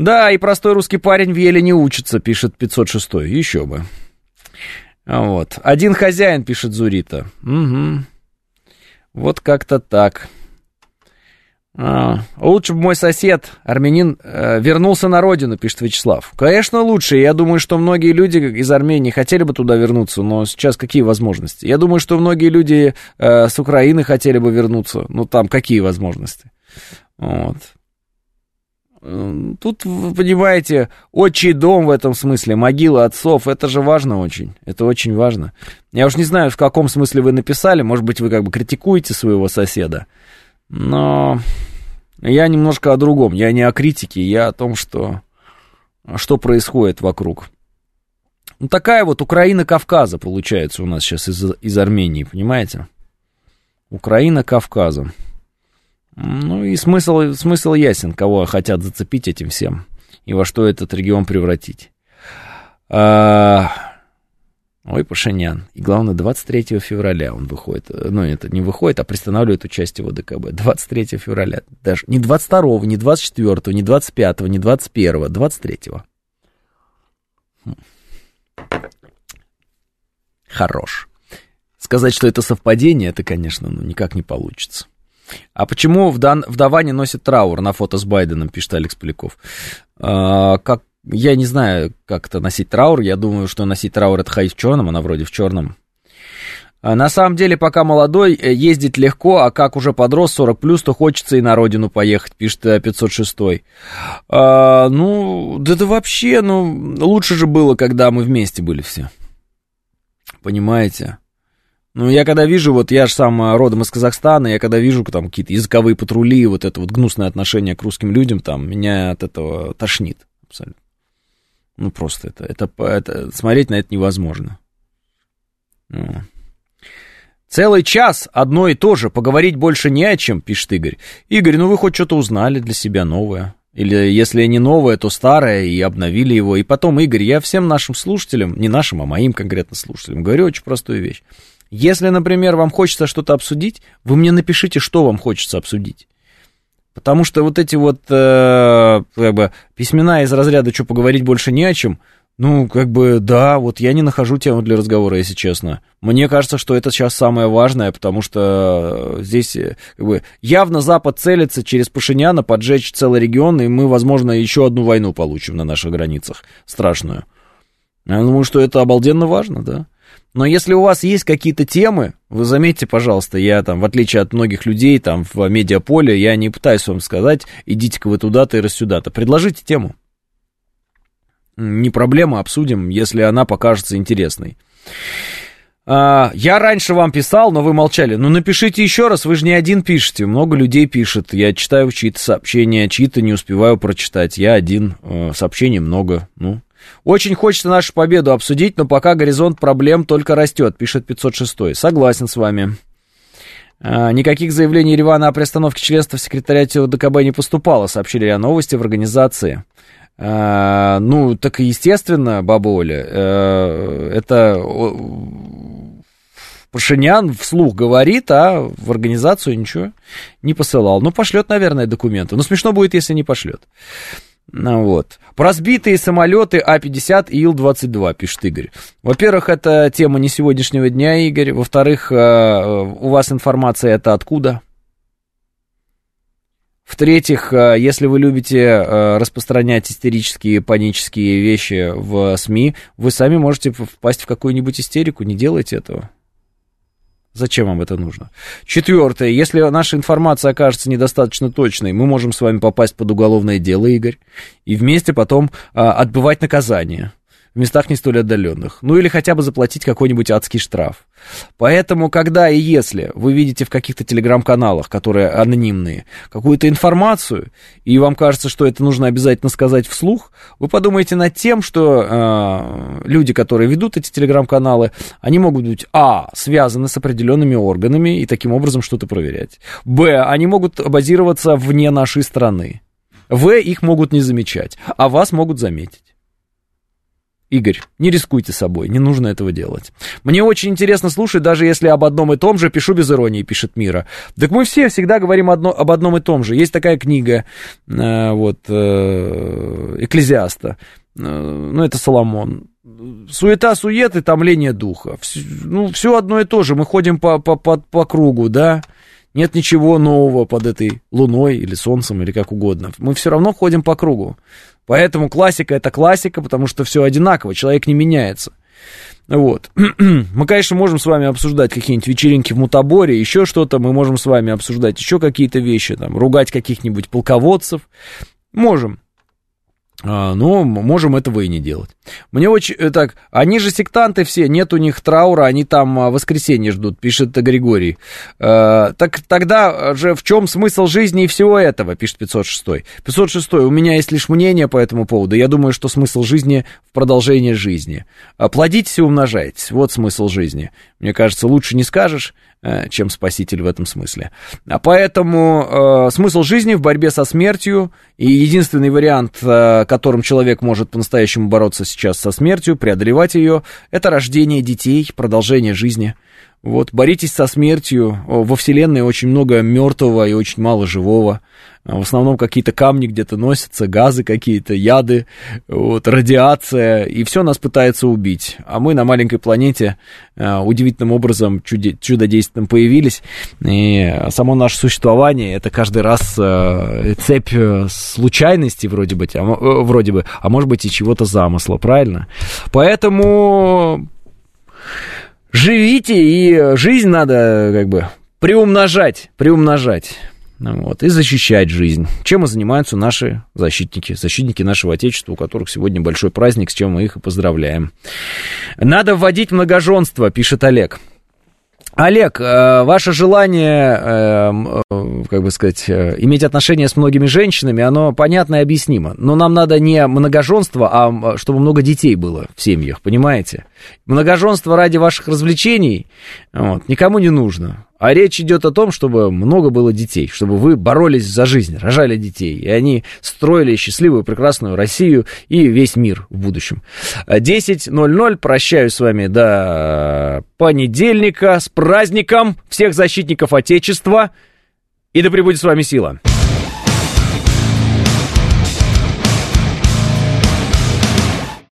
Да, и простой русский парень в еле не учится, пишет 506. Еще бы. Вот. Один хозяин, пишет Зурита. Угу. Вот как-то так. А, лучше бы мой сосед, армянин, э, вернулся на родину, пишет Вячеслав. Конечно, лучше. Я думаю, что многие люди из Армении хотели бы туда вернуться, но сейчас какие возможности? Я думаю, что многие люди э, с Украины хотели бы вернуться. Ну, там какие возможности? Вот. Тут, вы понимаете, отчий дом в этом смысле, могила отцов, это же важно очень, это очень важно. Я уж не знаю, в каком смысле вы написали, может быть, вы как бы критикуете своего соседа, но я немножко о другом, я не о критике, я о том, что, что происходит вокруг. Ну, такая вот Украина Кавказа получается у нас сейчас из, из Армении, понимаете? Украина Кавказа. Ну и смысл, смысл ясен, кого хотят зацепить этим всем и во что этот регион превратить. А... Ой, Пашинян. И главное, 23 февраля он выходит. Ну, это не выходит, а пристанавливает участие в ОДКБ. 23 февраля. Даже не 22, не 24, не 25, не 21, 23. Хм. Хорош. Сказать, что это совпадение, это, конечно, ну, никак не получится. А почему вдова не носит траур на фото с Байденом, пишет Алекс Поляков. А, как, я не знаю, как это носить траур. Я думаю, что носить траур это ходить в черном, она вроде в черном. А, на самом деле, пока молодой, э, ездить легко, а как уже подрос 40 плюс, то хочется и на родину поехать, пишет 506. Э, а, ну, да это вообще, ну, лучше же было, когда мы вместе были все. Понимаете? Ну, я когда вижу, вот я же сам а, родом из Казахстана, я когда вижу там какие-то языковые патрули, вот это вот гнусное отношение к русским людям, там, меня от этого тошнит абсолютно. Ну, просто это, это, это смотреть на это невозможно. Ну. Целый час одно и то же, поговорить больше не о чем, пишет Игорь. Игорь, ну вы хоть что-то узнали для себя новое. Или если не новое, то старое, и обновили его. И потом, Игорь, я всем нашим слушателям, не нашим, а моим конкретно слушателям, говорю очень простую вещь. Если, например, вам хочется что-то обсудить, вы мне напишите, что вам хочется обсудить. Потому что вот эти вот э, как бы, письмена из разряда «что поговорить больше не о чем», ну, как бы, да, вот я не нахожу тему для разговора, если честно. Мне кажется, что это сейчас самое важное, потому что здесь, э, как бы, явно Запад целится через Пашиняна поджечь целый регион, и мы, возможно, еще одну войну получим на наших границах, страшную. Я думаю, что это обалденно важно, да. Но если у вас есть какие-то темы, вы заметьте, пожалуйста, я там, в отличие от многих людей там в медиаполе, я не пытаюсь вам сказать, идите-ка вы туда-то и рассюда-то. Предложите тему. Не проблема, обсудим, если она покажется интересной. А, я раньше вам писал, но вы молчали. Ну, напишите еще раз, вы же не один пишете. Много людей пишет. Я читаю чьи-то сообщения, чьи-то не успеваю прочитать. Я один, э, сообщений много. Ну, очень хочется нашу победу обсудить, но пока горизонт проблем только растет, пишет 506. Согласен с вами. А, никаких заявлений Еревана о приостановке членства в секретариате ОДКБ не поступало, сообщили о новости в организации. А, ну, так и естественно, баба Оля, э, это Пашинян вслух говорит, а в организацию ничего не посылал. Ну, пошлет, наверное, документы. Но смешно будет, если не пошлет. Ну, вот. Про сбитые самолеты А-50 и Ил-22, пишет Игорь. Во-первых, это тема не сегодняшнего дня, Игорь. Во-вторых, э, у вас информация это откуда? В-третьих, э, если вы любите э, распространять истерические, панические вещи в СМИ, вы сами можете впасть в какую-нибудь истерику, не делайте этого. Зачем вам это нужно? Четвертое. Если наша информация окажется недостаточно точной, мы можем с вами попасть под уголовное дело, Игорь, и вместе потом а, отбывать наказание в местах не столь отдаленных. Ну или хотя бы заплатить какой-нибудь адский штраф. Поэтому, когда и если вы видите в каких-то телеграм-каналах, которые анонимные, какую-то информацию, и вам кажется, что это нужно обязательно сказать вслух, вы подумайте над тем, что э, люди, которые ведут эти телеграм-каналы, они могут быть, а, связаны с определенными органами и таким образом что-то проверять. Б, они могут базироваться вне нашей страны. В, их могут не замечать, а вас могут заметить. Игорь, не рискуйте собой, не нужно этого делать. Мне очень интересно слушать, даже если об одном и том же, пишу без иронии, пишет Мира. Так мы все всегда говорим одно, об одном и том же. Есть такая книга, э, вот, э, Экклезиаста. Ну, это Соломон. Суета, сует и томление духа. Ну, все одно и то же. Мы ходим по, по, по, по кругу, да. Нет ничего нового под этой луной или солнцем, или как угодно. Мы все равно ходим по кругу. Поэтому классика это классика, потому что все одинаково, человек не меняется. Вот. Мы, конечно, можем с вами обсуждать какие-нибудь вечеринки в Мутаборе, еще что-то, мы можем с вами обсуждать еще какие-то вещи, там, ругать каких-нибудь полководцев. Можем. А, но можем этого и не делать. Мне очень... Э, так, они же сектанты все, нет у них траура, они там а, воскресенье ждут, пишет Григорий. А, так тогда же в чем смысл жизни и всего этого, пишет 506. 506. У меня есть лишь мнение по этому поводу. Я думаю, что смысл жизни в продолжении жизни. Плодитесь и умножайтесь. Вот смысл жизни. Мне кажется, лучше не скажешь. Э, чем спаситель в этом смысле. А поэтому э, смысл жизни в борьбе со смертью и единственный вариант, э, которым человек может по-настоящему бороться сейчас со смертью, преодолевать ее, это рождение детей, продолжение жизни. Вот, боритесь со смертью. Во Вселенной очень много мертвого и очень мало живого. А в основном какие-то камни где-то носятся, газы какие-то, яды, вот, радиация, и все нас пытается убить. А мы на маленькой планете а, удивительным образом чуде- чудодейственным появились, и само наше существование это каждый раз а, цепь э, случайностей вроде бы, а, вроде бы, а может быть и чего-то замысла, правильно? Поэтому живите, и жизнь надо как бы приумножать, приумножать. Вот, и защищать жизнь. Чем и занимаются наши защитники, защитники нашего Отечества, у которых сегодня большой праздник, с чем мы их и поздравляем. Надо вводить многоженство, пишет Олег. Олег, э, ваше желание, э, э, как бы сказать, иметь отношения с многими женщинами, оно понятно и объяснимо. Но нам надо не многоженство, а чтобы много детей было в семьях, понимаете? Многоженство ради ваших развлечений вот, никому не нужно. А речь идет о том, чтобы много было детей, чтобы вы боролись за жизнь, рожали детей, и они строили счастливую, прекрасную Россию и весь мир в будущем. 10.00, прощаюсь с вами до понедельника, с праздником всех защитников Отечества, и да пребудет с вами сила.